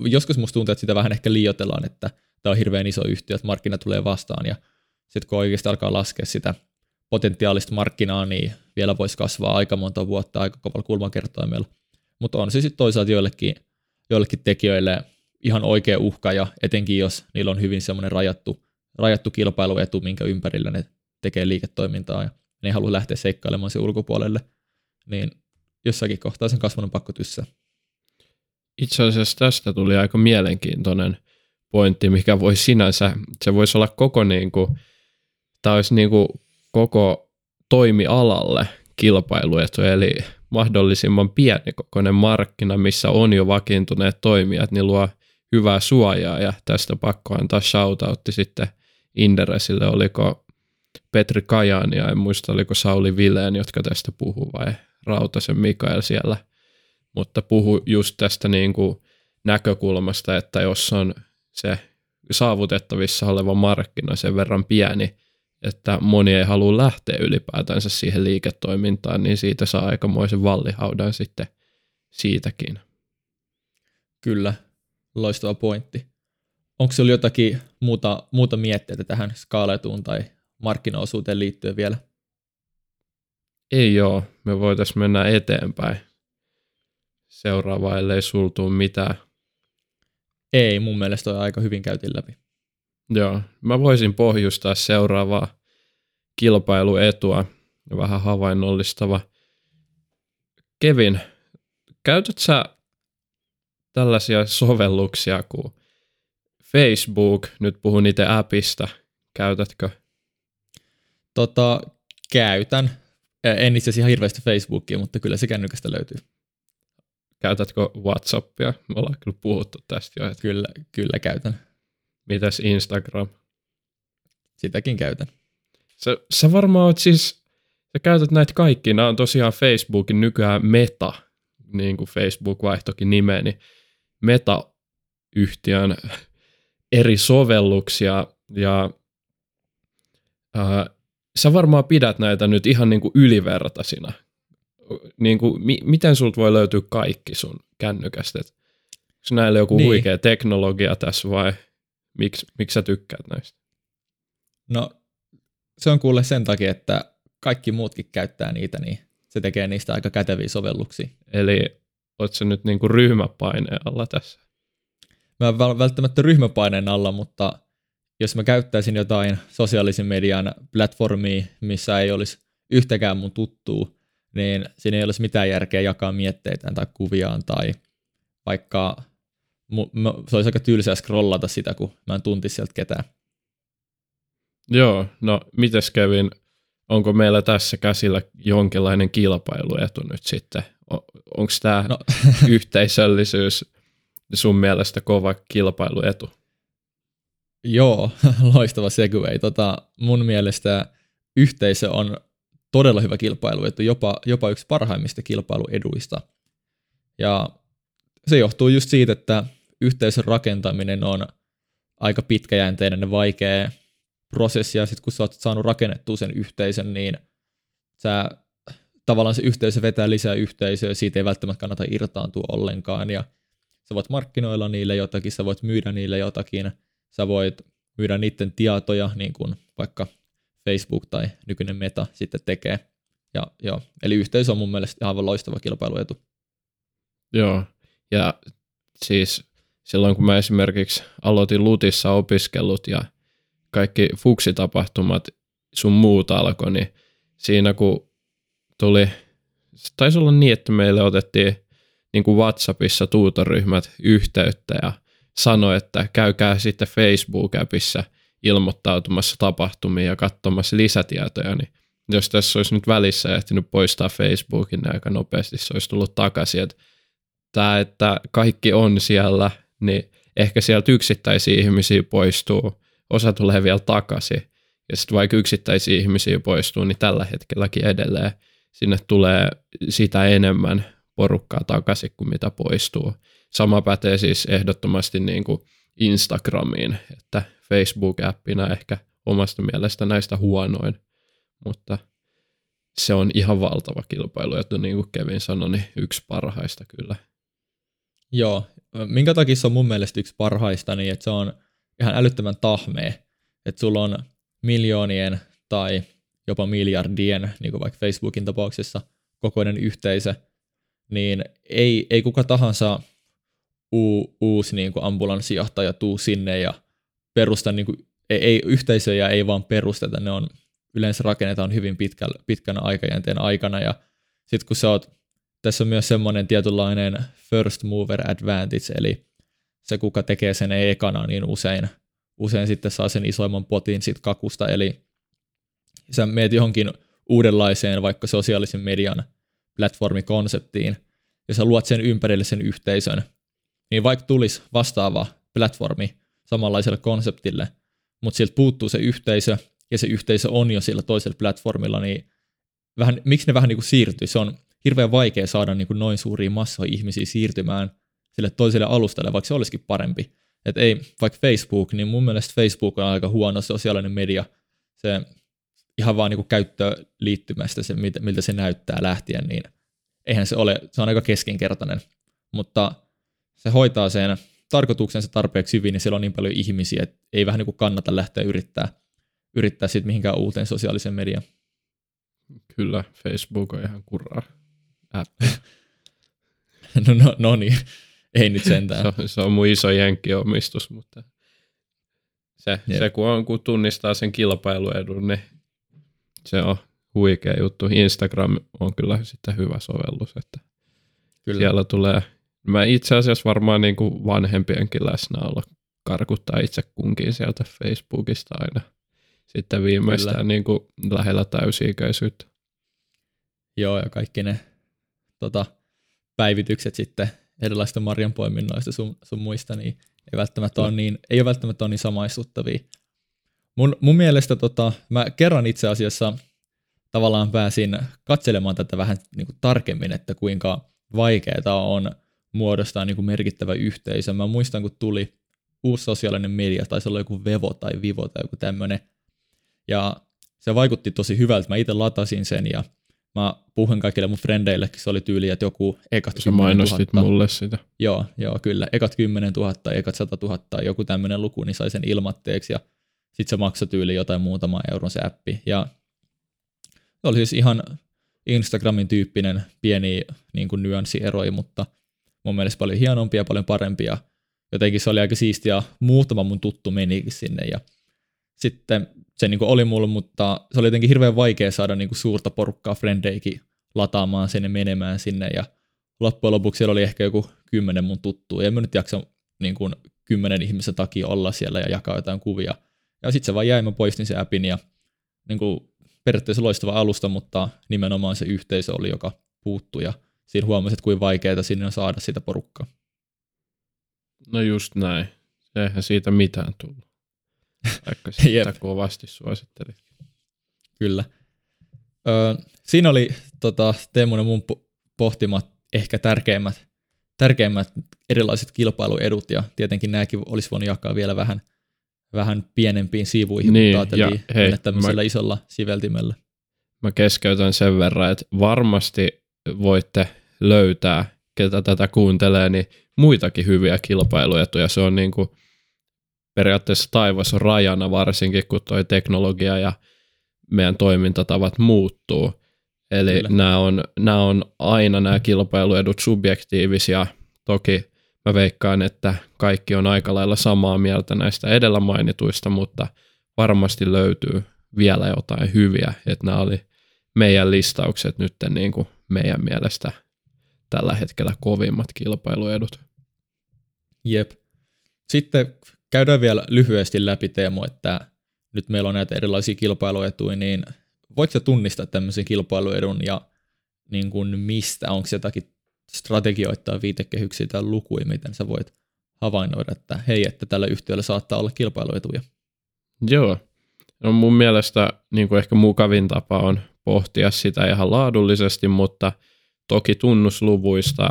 joskus musta tuntuu, että sitä vähän ehkä liioitellaan, että tämä on hirveän iso yhtiö, että markkina tulee vastaan ja sitten kun oikeasti alkaa laskea sitä potentiaalista markkinaa, niin vielä voisi kasvaa aika monta vuotta aika kovalla kulmakertoimella. Mutta on se sitten toisaalta joillekin, joillekin tekijöille ihan oikea uhka, ja etenkin jos niillä on hyvin semmoinen rajattu, rajattu kilpailuetu, minkä ympärillä ne tekee liiketoimintaa, ja ne ei halua lähteä seikkailemaan sen ulkopuolelle, niin jossakin kohtaa sen kasvun on pakko tyssää. Itse asiassa tästä tuli aika mielenkiintoinen pointti, mikä voi sinänsä, se voisi olla koko niin kuin, tämä olisi niin kuin koko toimialalle kilpailuetu, eli mahdollisimman pienikokoinen markkina, missä on jo vakiintuneet toimijat, niin luo hyvää suojaa ja tästä pakko antaa shoutoutti sitten Inderesille, oliko Petri Kajani ja en muista oliko Sauli Vileen, jotka tästä puhuu vai Rautasen Mikael siellä, mutta puhu just tästä niin kuin näkökulmasta, että jos on se saavutettavissa oleva markkina sen verran pieni, että moni ei halua lähteä ylipäätänsä siihen liiketoimintaan, niin siitä saa aikamoisen vallihaudan sitten siitäkin. Kyllä, loistava pointti. Onko sinulla jotakin muuta, muuta mietteitä tähän skaaletuun tai markkinaosuuteen liittyen vielä? Ei joo, me voitaisiin mennä eteenpäin. Seuraava, ellei sultuu mitään. Ei, mun mielestä on aika hyvin käytiin läpi. Joo, mä voisin pohjustaa seuraavaa kilpailuetua, vähän havainnollistava. Kevin, käytät sä tällaisia sovelluksia kuin Facebook, nyt puhun itse appista, käytätkö? Tota, käytän. En itse asiassa ihan hirveästi Facebookia, mutta kyllä se kännykästä löytyy. Käytätkö Whatsappia? Me ollaan kyllä puhuttu tästä jo. Että... Kyllä, kyllä käytän. Mitäs Instagram? Sitäkin käytän. Sä, sä varmaan oot siis, sä käytät näitä kaikki. Nämä on tosiaan Facebookin nykyään meta, niin kuin Facebook vaihtokin nimeni. Meta-yhtiön eri sovelluksia ja ää, sä varmaan pidät näitä nyt ihan niin kuin ylivertaisina. Niin kuin, mi- miten sulta voi löytyä kaikki sun kännykästä? Onko näillä joku niin. huikea teknologia tässä vai – Miksi, miksi sä tykkäät näistä? No, se on kuule sen takia, että kaikki muutkin käyttää niitä, niin se tekee niistä aika käteviä sovelluksia. Eli oot sä nyt niinku ryhmäpaineen alla tässä? Mä en välttämättä ryhmäpaineen alla, mutta jos mä käyttäisin jotain sosiaalisen median platformia, missä ei olisi yhtäkään mun tuttua, niin siinä ei olisi mitään järkeä jakaa mietteitä tai kuviaan tai vaikka se olisi aika tylsää scrollata sitä, kun mä en tuntisi sieltä ketään. Joo, no mites Kevin, onko meillä tässä käsillä jonkinlainen kilpailuetu nyt sitten? Onko tämä no. yhteisöllisyys sun mielestä kova kilpailuetu? Joo, loistava segway. Tota, mun mielestä yhteisö on todella hyvä kilpailuetu, jopa, jopa yksi parhaimmista kilpailueduista. Ja se johtuu just siitä, että yhteisön rakentaminen on aika pitkäjänteinen ja vaikea prosessi, ja sitten kun sä oot saanut rakennettua sen yhteisön, niin sä tavallaan se yhteisö vetää lisää yhteisöä, siitä ei välttämättä kannata irtaantua ollenkaan, ja sä voit markkinoilla niille jotakin, sä voit myydä niille jotakin, sä voit myydä niiden tietoja, niin kuin vaikka Facebook tai nykyinen Meta sitten tekee. Ja, joo, eli yhteisö on mun mielestä aivan loistava kilpailuetu. Joo, ja siis silloin kun mä esimerkiksi aloitin Lutissa opiskelut ja kaikki fuksitapahtumat sun muut alkoi, niin siinä kun tuli, taisi olla niin, että meille otettiin niin kuin WhatsAppissa tuutoryhmät yhteyttä ja sanoi, että käykää sitten Facebook-appissa ilmoittautumassa tapahtumiin ja katsomassa lisätietoja, niin jos tässä olisi nyt välissä ehtinyt poistaa Facebookin niin aika nopeasti, se olisi tullut takaisin, että tämä, että kaikki on siellä, niin ehkä sieltä yksittäisiä ihmisiä poistuu, osa tulee vielä takaisin, ja sitten vaikka yksittäisiä ihmisiä poistuu, niin tällä hetkelläkin edelleen sinne tulee sitä enemmän porukkaa takaisin kuin mitä poistuu. Sama pätee siis ehdottomasti niin kuin Instagramiin, että Facebook-appina ehkä omasta mielestä näistä huonoin, mutta se on ihan valtava kilpailu, että niin kuin Kevin sanoi, niin yksi parhaista kyllä. Joo, minkä takia se on mun mielestä yksi parhaista, niin että se on ihan älyttömän tahmea, että sulla on miljoonien tai jopa miljardien, niin kuin vaikka Facebookin tapauksessa, kokoinen yhteisö, niin ei, ei kuka tahansa uu, uusi niin kuin ambulanssijohtaja tuu sinne ja perusta, niin kuin, ei, ei, yhteisöjä ei vaan perusteta, ne on yleensä rakennetaan hyvin pitkällä, pitkänä aikajänteen aikana ja sitten kun sä oot, tässä on myös semmoinen tietynlainen first mover advantage, eli se kuka tekee sen ekana, niin usein, usein sitten saa sen isoimman potin siitä kakusta, eli sä meet johonkin uudenlaiseen vaikka sosiaalisen median platformikonseptiin, ja sä luot sen ympärille sen yhteisön, niin vaikka tulisi vastaava platformi samanlaiselle konseptille, mutta sieltä puuttuu se yhteisö, ja se yhteisö on jo sillä toisella platformilla, niin vähän, miksi ne vähän niin kuin siirtyy? Se on hirveän vaikea saada niin kuin noin suuria massoja ihmisiä siirtymään sille toiselle alustalle, vaikka se olisikin parempi. Et ei, vaikka Facebook, niin mun mielestä Facebook on aika huono sosiaalinen media. Se ihan vaan niin käyttöliittymästä, se, miltä se näyttää lähtien, niin eihän se ole, se on aika keskinkertainen. Mutta se hoitaa sen tarkoituksensa tarpeeksi hyvin, niin siellä on niin paljon ihmisiä, että ei vähän niin kuin kannata lähteä yrittää, yrittää sitten mihinkään uuteen sosiaaliseen mediaan. Kyllä, Facebook on ihan kuraa no, no, no niin, ei nyt sentään. se, on, se on mun iso jenkkiomistus, mutta se, se kun, on, kun tunnistaa sen kilpailuedun, niin se on huikea juttu. Instagram on kyllä sitten hyvä sovellus, että kyllä. siellä tulee, mä itse asiassa varmaan niin kuin vanhempienkin läsnäolo karkuttaa itse kunkin sieltä Facebookista aina sitten viimeistään niin kuin lähellä täysi-ikäisyyttä. Joo, ja kaikki ne tota, päivitykset sitten erilaisista marjanpoiminnoista sun, sun muista, niin ei välttämättä ole niin, ei ole välttämättä ole niin samaistuttavia. Mun, mun mielestä tota, mä kerran itse asiassa tavallaan pääsin katselemaan tätä vähän niin kuin tarkemmin, että kuinka vaikeaa on muodostaa niin kuin merkittävä yhteisö. Mä muistan, kun tuli uusi sosiaalinen media, tai se oli joku Vevo tai Vivo tai joku tämmöinen, ja se vaikutti tosi hyvältä. Mä itse latasin sen ja mä puhuin kaikille mun frendeillekin, se oli tyyli, että joku ekat Sä mainostit 000, mulle sitä. Joo, joo, kyllä. Ekat 10 000, ekat 100 000, joku tämmöinen luku, niin sai sen ilmatteeksi ja sitten se maksoi tyyli jotain muutama euron se appi. Ja se oli siis ihan Instagramin tyyppinen pieni niin kuin nyanssieroja, mutta mun mielestä paljon hienompia, paljon parempia. Jotenkin se oli aika siistiä, muutama mun tuttu menikin sinne ja sitten se niin kuin oli mulle, mutta se oli jotenkin hirveän vaikea saada niin kuin suurta porukkaa frendeikin lataamaan sinne menemään sinne ja loppujen lopuksi siellä oli ehkä joku kymmenen mun tuttua ja mä nyt jaksan niin kuin kymmenen ihmisen takia olla siellä ja jakaa jotain kuvia. Ja sitten se vaan jäi, mä poistin se appin ja niin kuin periaatteessa loistava alusta, mutta nimenomaan se yhteisö oli, joka puuttui ja siinä huomasi, että kuinka vaikeaa sinne on saada sitä porukkaa. No just näin. Eihän siitä mitään tullut. Vaikka sitä kovasti suosittelit. Kyllä. Öö, siinä oli tota, Teemun ja mun pohtimat ehkä tärkeimmät, tärkeimmät erilaiset kilpailuedut, ja tietenkin nämäkin olisi voinut jakaa vielä vähän, vähän pienempiin sivuihin, Niin, mutta ja ajateltiin hei, mennä tämmöisellä mä- isolla siveltimellä. Mä keskeytän sen verran, että varmasti voitte löytää, ketä tätä kuuntelee, niin muitakin hyviä kilpailuetuja. Se on niin kuin periaatteessa taivas on rajana, varsinkin kun toi teknologia ja meidän toimintatavat muuttuu. Eli Kyllä. nämä on, nämä on aina nämä kilpailuedut subjektiivisia. Toki mä veikkaan, että kaikki on aika lailla samaa mieltä näistä edellä mainituista, mutta varmasti löytyy vielä jotain hyviä, että nämä oli meidän listaukset nyt niin kuin meidän mielestä tällä hetkellä kovimmat kilpailuedut. Jep. Sitten käydään vielä lyhyesti läpi Teemu, että nyt meillä on näitä erilaisia kilpailuetuja, niin voitko sä tunnistaa tämmöisen kilpailuedun ja niin kuin mistä, onko jotakin strategioita tai viitekehyksiä tai lukuja, miten sä voit havainnoida, että hei, että tällä yhtiöllä saattaa olla kilpailuetuja. Joo. No mun mielestä niin kuin ehkä mukavin tapa on pohtia sitä ihan laadullisesti, mutta toki tunnusluvuista,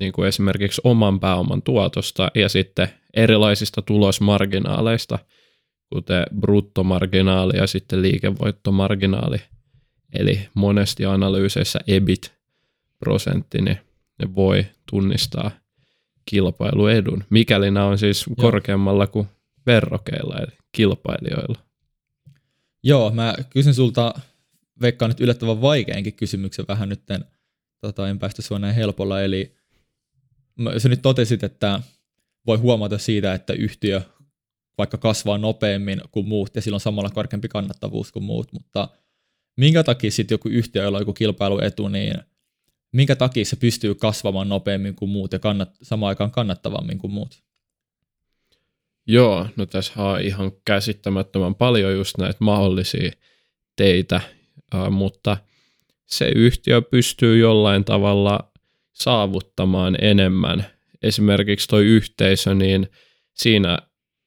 niin kuin esimerkiksi oman pääoman tuotosta ja sitten erilaisista tulosmarginaaleista, kuten bruttomarginaali ja sitten liikevoittomarginaali. Eli monesti analyyseissä EBIT-prosentti, niin ne voi tunnistaa kilpailuedun, mikäli nämä on siis Joo. korkeammalla kuin verrokeilla eli kilpailijoilla. Joo, mä kysyn sulta, veikkaan nyt yllättävän vaikeankin kysymyksen vähän nyt, tota, en päästä sua näin helpolla, eli sä nyt totesit, että voi huomata siitä, että yhtiö vaikka kasvaa nopeammin kuin muut ja sillä on samalla korkeampi kannattavuus kuin muut, mutta minkä takia sitten joku yhtiö, jolla on joku kilpailuetu, niin minkä takia se pystyy kasvamaan nopeammin kuin muut ja kannat, samaan aikaan kannattavammin kuin muut? Joo, no tässä on ihan käsittämättömän paljon just näitä mahdollisia teitä, mutta se yhtiö pystyy jollain tavalla saavuttamaan enemmän. Esimerkiksi toi yhteisö, niin siinä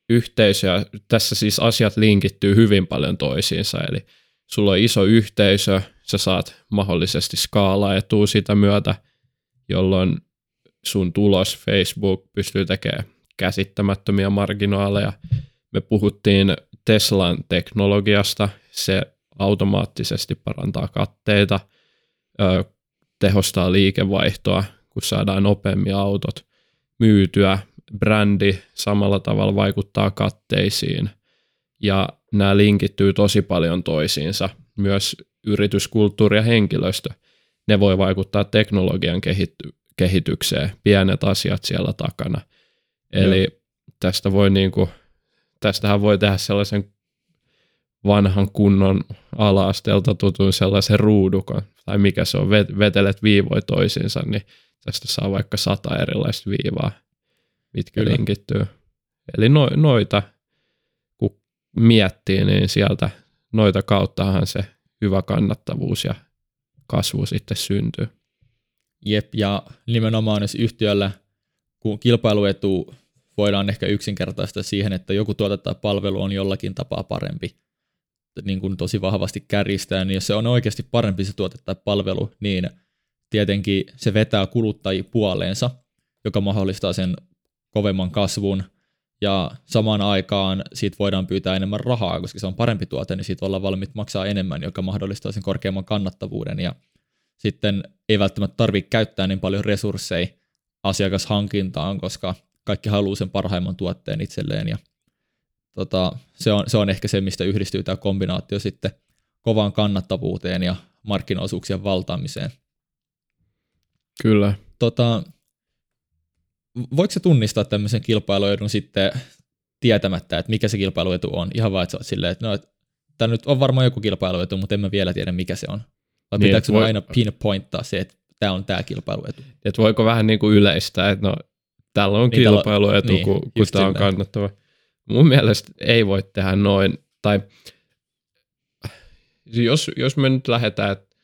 yhteisö, ja tässä siis asiat linkittyy hyvin paljon toisiinsa, eli sulla on iso yhteisö, sä saat mahdollisesti skaalaa etua sitä myötä, jolloin sun tulos Facebook pystyy tekemään käsittämättömiä marginaaleja. Me puhuttiin Teslan teknologiasta, se automaattisesti parantaa katteita, ö, tehostaa liikevaihtoa, kun saadaan nopeammin autot myytyä. Brändi samalla tavalla vaikuttaa katteisiin ja nämä linkittyy tosi paljon toisiinsa. Myös yrityskulttuuri ja henkilöstö, ne voi vaikuttaa teknologian kehitty- kehitykseen, pienet asiat siellä takana. Eli Joo. tästä voi niinku, tästähän voi tehdä sellaisen vanhan kunnon ala-asteelta tutun sellaisen ruudukon, tai mikä se on, vet- vetelet viivoja toisiinsa, niin tästä saa vaikka sata erilaista viivaa, mitkä Kyllä. linkittyy. Eli no, noita, kun miettii, niin sieltä noita kauttahan se hyvä kannattavuus ja kasvu sitten syntyy. Jep, ja nimenomaan jos yhtiöllä, kun kilpailuetu voidaan ehkä yksinkertaistaa siihen, että joku tuote tai palvelu on jollakin tapaa parempi, niin kuin tosi vahvasti kärjistää, niin jos se on oikeasti parempi se tuote tai palvelu, niin tietenkin se vetää kuluttajia puoleensa, joka mahdollistaa sen kovemman kasvun, ja samaan aikaan siitä voidaan pyytää enemmän rahaa, koska se on parempi tuote, niin siitä ollaan valmiit maksaa enemmän, joka mahdollistaa sen korkeamman kannattavuuden, ja sitten ei välttämättä tarvitse käyttää niin paljon resursseja asiakashankintaan, koska kaikki haluaa sen parhaimman tuotteen itselleen ja tota, se, on, se on ehkä se, mistä yhdistyy tämä kombinaatio sitten kovaan kannattavuuteen ja markkinaosuuksien valtaamiseen. Kyllä. Tota, voiko se tunnistaa tämmöisen kilpailuedun sitten tietämättä, että mikä se kilpailuetu on? Ihan vaan, että sä oot silleen, että no, että tämä nyt on varmaan joku kilpailuetu, mutta en mä vielä tiedä, mikä se on. Vai Niin, pitääkö voi- aina pinpointtaa se, että tämä on tämä kilpailuetu? Että voiko vähän niin kuin yleistää, että no tällä on Niin, tällä- kilpailuetu, niin, kun, kun tämä on kannattava. Mun mielestä ei voi tehdä noin, tai jos, jos me nyt lähdetään, että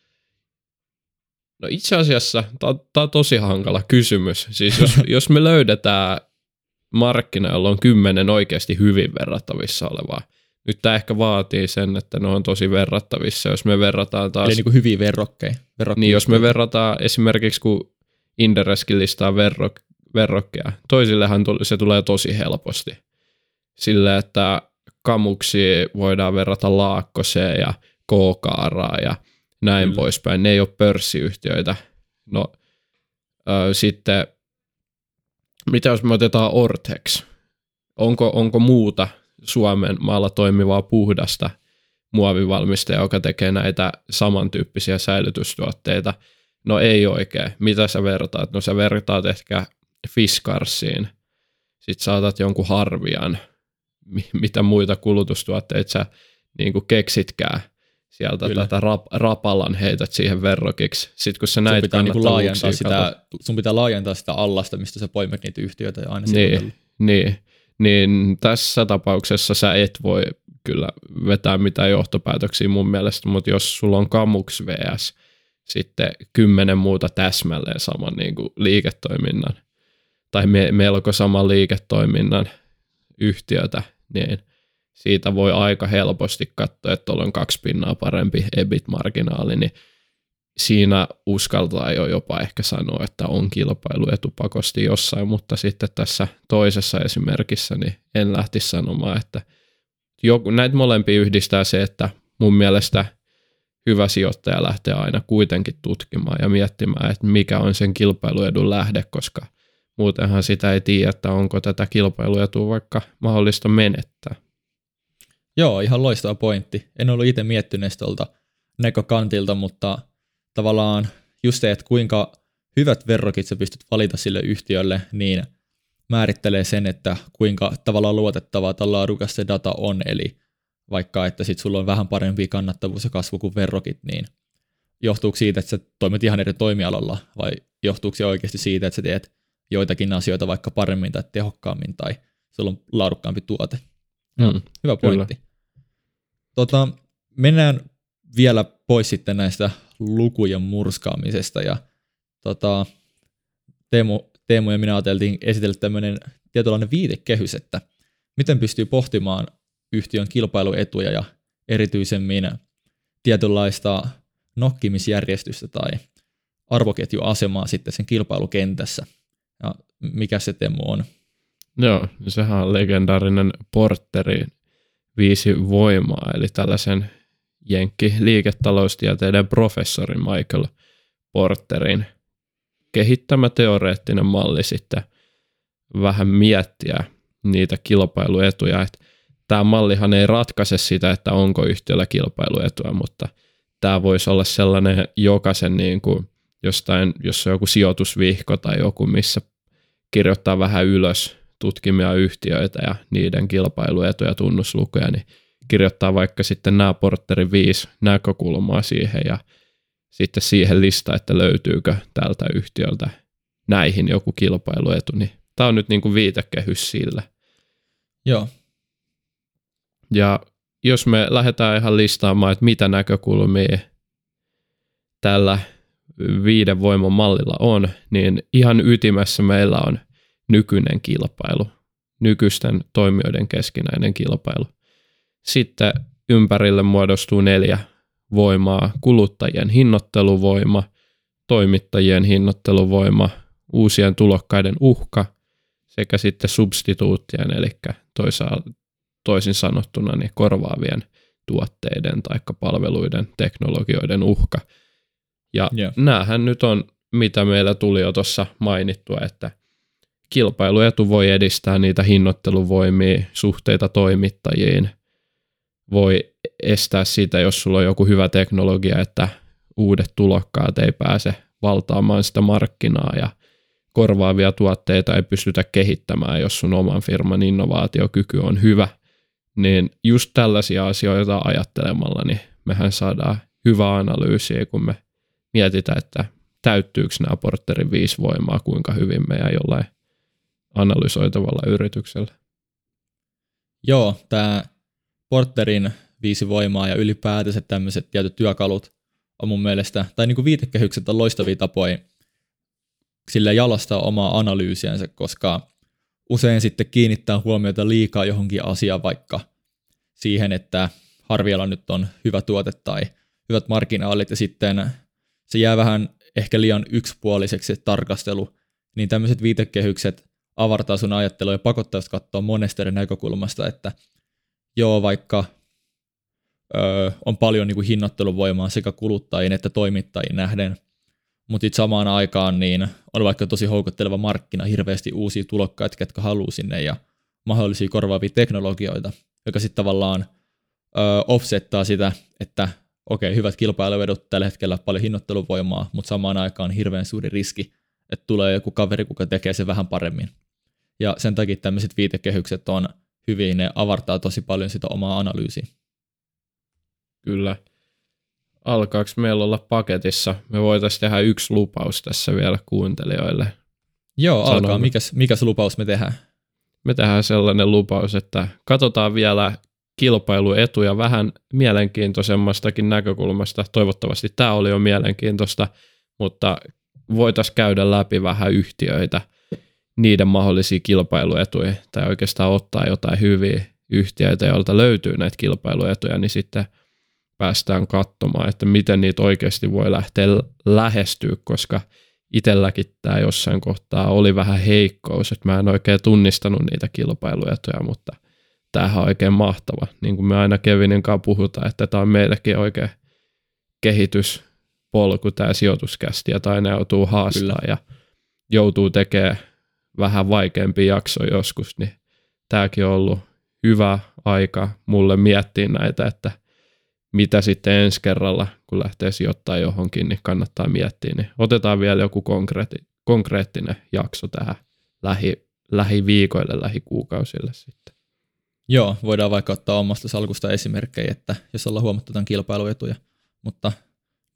no itse asiassa tämä on tosi hankala kysymys. Siis jos, jos me löydetään markkina, jolla on kymmenen oikeasti hyvin verrattavissa olevaa, nyt tämä ehkä vaatii sen, että ne on tosi verrattavissa. Jos me verrataan taas Eli niin kuin hyviä verrokkeja. niin jos me verrataan esimerkiksi, kun Indereskin listaa verrok, verrokkeja, toisillehan se tulee tosi helposti. Sille, että kamuksi voidaan verrata Laakkoseen ja K-kaaraa ja näin Kyllä. poispäin. Ne ei ole pörssiyhtiöitä. No ö, sitten, mitä jos me otetaan Ortex? Onko, onko muuta Suomen maalla toimivaa puhdasta muovivalmistaja, joka tekee näitä samantyyppisiä säilytystuotteita? No ei oikein. Mitä sä vertaat? No sä vertaat ehkä Fiskarsiin. Sitten saatat jonkun harvian. Mitä muita kulutustuotteita sä niin keksitkään sieltä Kyllä. tätä rap, rapalan heität siihen verrokiksi. Sitten kun sä näit sun pitää, niin laajentaa sitä, sun pitää laajentaa sitä allasta, mistä sä poimit niitä yhtiöitä ja aina niin, niin, niin tässä tapauksessa sä et voi kyllä vetää mitään johtopäätöksiä mun mielestä, mutta jos sulla on Kamux VS sitten kymmenen muuta täsmälleen saman niin kuin liiketoiminnan tai me, melko saman liiketoiminnan yhtiötä, niin siitä voi aika helposti katsoa, että tuolla on kaksi pinnaa parempi EBIT-marginaali, niin siinä uskaltaa jo jopa ehkä sanoa, että on kilpailuetu pakosti jossain, mutta sitten tässä toisessa esimerkissä niin en lähtisi sanomaan, että joku, näitä molempia yhdistää se, että mun mielestä hyvä sijoittaja lähtee aina kuitenkin tutkimaan ja miettimään, että mikä on sen kilpailuedun lähde, koska muutenhan sitä ei tiedä, että onko tätä kilpailuetua vaikka mahdollista menettää. Joo, ihan loistava pointti. En ollut itse miettinyt tuolta näkökantilta, mutta tavallaan just se, että kuinka hyvät verrokit sä pystyt valita sille yhtiölle, niin määrittelee sen, että kuinka tavallaan luotettavaa tai laadukas se data on, eli vaikka että sit sulla on vähän parempi kannattavuus ja kasvu kuin verrokit, niin johtuuko siitä, että sä toimit ihan eri toimialalla, vai johtuuko se oikeasti siitä, että sä teet joitakin asioita vaikka paremmin tai tehokkaammin, tai sulla on laadukkaampi tuote. Mm, hyvä pointti. Tota, mennään vielä pois sitten näistä lukujen murskaamisesta ja tota, Teemu, Teemu ja minä ajateltiin esitellä tämmöinen tietynlainen viitekehys, että miten pystyy pohtimaan yhtiön kilpailuetuja ja erityisemmin tietynlaista nokkimisjärjestystä tai arvoketjuasemaa sitten sen kilpailukentässä. Ja mikä se Teemu on? Joo, sehän on legendaarinen porteri viisi voimaa, eli tällaisen jenkki liiketaloustieteiden professori Michael Porterin kehittämä teoreettinen malli sitten vähän miettiä niitä kilpailuetuja. Että tämä mallihan ei ratkaise sitä, että onko yhtiöllä kilpailuetua, mutta tämä voisi olla sellainen jokaisen niin kuin jostain, jos on joku sijoitusvihko tai joku, missä kirjoittaa vähän ylös tutkimia yhtiöitä ja niiden kilpailuetuja ja tunnuslukuja, niin kirjoittaa vaikka sitten nämä portterin viisi näkökulmaa siihen ja sitten siihen lista, että löytyykö tältä yhtiöltä näihin joku kilpailuetu, niin tämä on nyt niin kuin viitekehys sille. Joo. Ja jos me lähdetään ihan listaamaan, että mitä näkökulmia tällä viiden voiman mallilla on, niin ihan ytimessä meillä on nykyinen kilpailu, nykyisten toimijoiden keskinäinen kilpailu. Sitten ympärille muodostuu neljä voimaa, kuluttajien hinnoitteluvoima, toimittajien hinnoitteluvoima, uusien tulokkaiden uhka sekä sitten substituuttien, eli toisaalta, toisin sanottuna niin korvaavien tuotteiden tai palveluiden, teknologioiden uhka. Ja yeah. näähän nyt on, mitä meillä tuli jo tuossa mainittua, että kilpailuetu voi edistää niitä hinnoitteluvoimia, suhteita toimittajiin, voi estää sitä, jos sulla on joku hyvä teknologia, että uudet tulokkaat ei pääse valtaamaan sitä markkinaa ja korvaavia tuotteita ei pystytä kehittämään, jos sun oman firman innovaatiokyky on hyvä. Niin just tällaisia asioita ajattelemalla, niin mehän saadaan hyvä analyysiä, kun me mietitään, että täyttyykö nämä Porterin viisi voimaa, kuinka hyvin meidän jollain analysoitavalla yrityksellä. Joo, tämä Porterin viisi voimaa ja ylipäätänsä tämmöiset tietyt työkalut on mun mielestä, tai niin kuin viitekehykset on loistavia tapoja sille jalastaa omaa analyysiänsä, koska usein sitten kiinnittää huomiota liikaa johonkin asiaan, vaikka siihen, että Harvialla nyt on hyvä tuote tai hyvät marginaalit, ja sitten se jää vähän ehkä liian yksipuoliseksi se tarkastelu, niin tämmöiset viitekehykset avartaa sun ajattelua ja pakottaa katsoa monesta eri näkökulmasta, että joo, vaikka öö, on paljon niin kuin hinnoitteluvoimaa sekä kuluttajien että toimittajien nähden, mutta sitten samaan aikaan niin on vaikka tosi houkutteleva markkina, hirveästi uusia tulokkaita, ketkä haluaa sinne ja mahdollisia korvaavia teknologioita, joka sitten tavallaan ö, offsettaa sitä, että okei, hyvät kilpailuvedot tällä hetkellä paljon hinnoitteluvoimaa, mutta samaan aikaan hirveän suuri riski, että tulee joku kaveri, kuka tekee se vähän paremmin. Ja sen takia tämmöiset viitekehykset on hyviä, ne avartaa tosi paljon sitä omaa analyysiä. Kyllä. Alkaako meillä olla paketissa? Me voitaisiin tehdä yksi lupaus tässä vielä kuuntelijoille. Joo, alkaa. Mikäs, mikäs lupaus me tehdään? Me tehdään sellainen lupaus, että katsotaan vielä kilpailuetuja vähän mielenkiintoisemmastakin näkökulmasta. Toivottavasti tämä oli jo mielenkiintoista, mutta voitaisiin käydä läpi vähän yhtiöitä, niiden mahdollisia kilpailuetuja, tai oikeastaan ottaa jotain hyviä yhtiöitä, joilta löytyy näitä kilpailuetuja, niin sitten päästään katsomaan, että miten niitä oikeasti voi lähteä lähestyä, koska itselläkin tämä jossain kohtaa oli vähän heikkous, että mä en oikein tunnistanut niitä kilpailuetuja, mutta – tämähän on oikein mahtava. Niin kuin me aina Kevinin kanssa puhutaan, että tämä on meillekin oikein kehityspolku tämä sijoituskästi, ja aina joutuu haastaa Kyllä. ja joutuu tekemään vähän vaikeampi jakso joskus, niin tämäkin on ollut hyvä aika mulle miettiä näitä, että mitä sitten ensi kerralla, kun lähtee sijoittaa johonkin, niin kannattaa miettiä. Niin otetaan vielä joku konkreetti, konkreettinen jakso tähän lähi, lähiviikoille, lähikuukausille sitten. Joo, voidaan vaikka ottaa omasta salkusta esimerkkejä, että jos ollaan huomattu tämän kilpailuetuja, mutta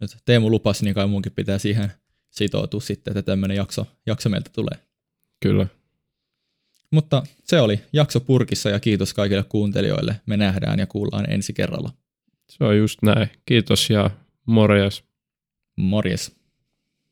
nyt Teemu lupasi, niin kai munkin pitää siihen sitoutua sitten, että tämmöinen jakso, jakso meiltä tulee. Kyllä. Mutta se oli jakso purkissa ja kiitos kaikille kuuntelijoille. Me nähdään ja kuullaan ensi kerralla. Se on just näin. Kiitos ja morjes. Morjes.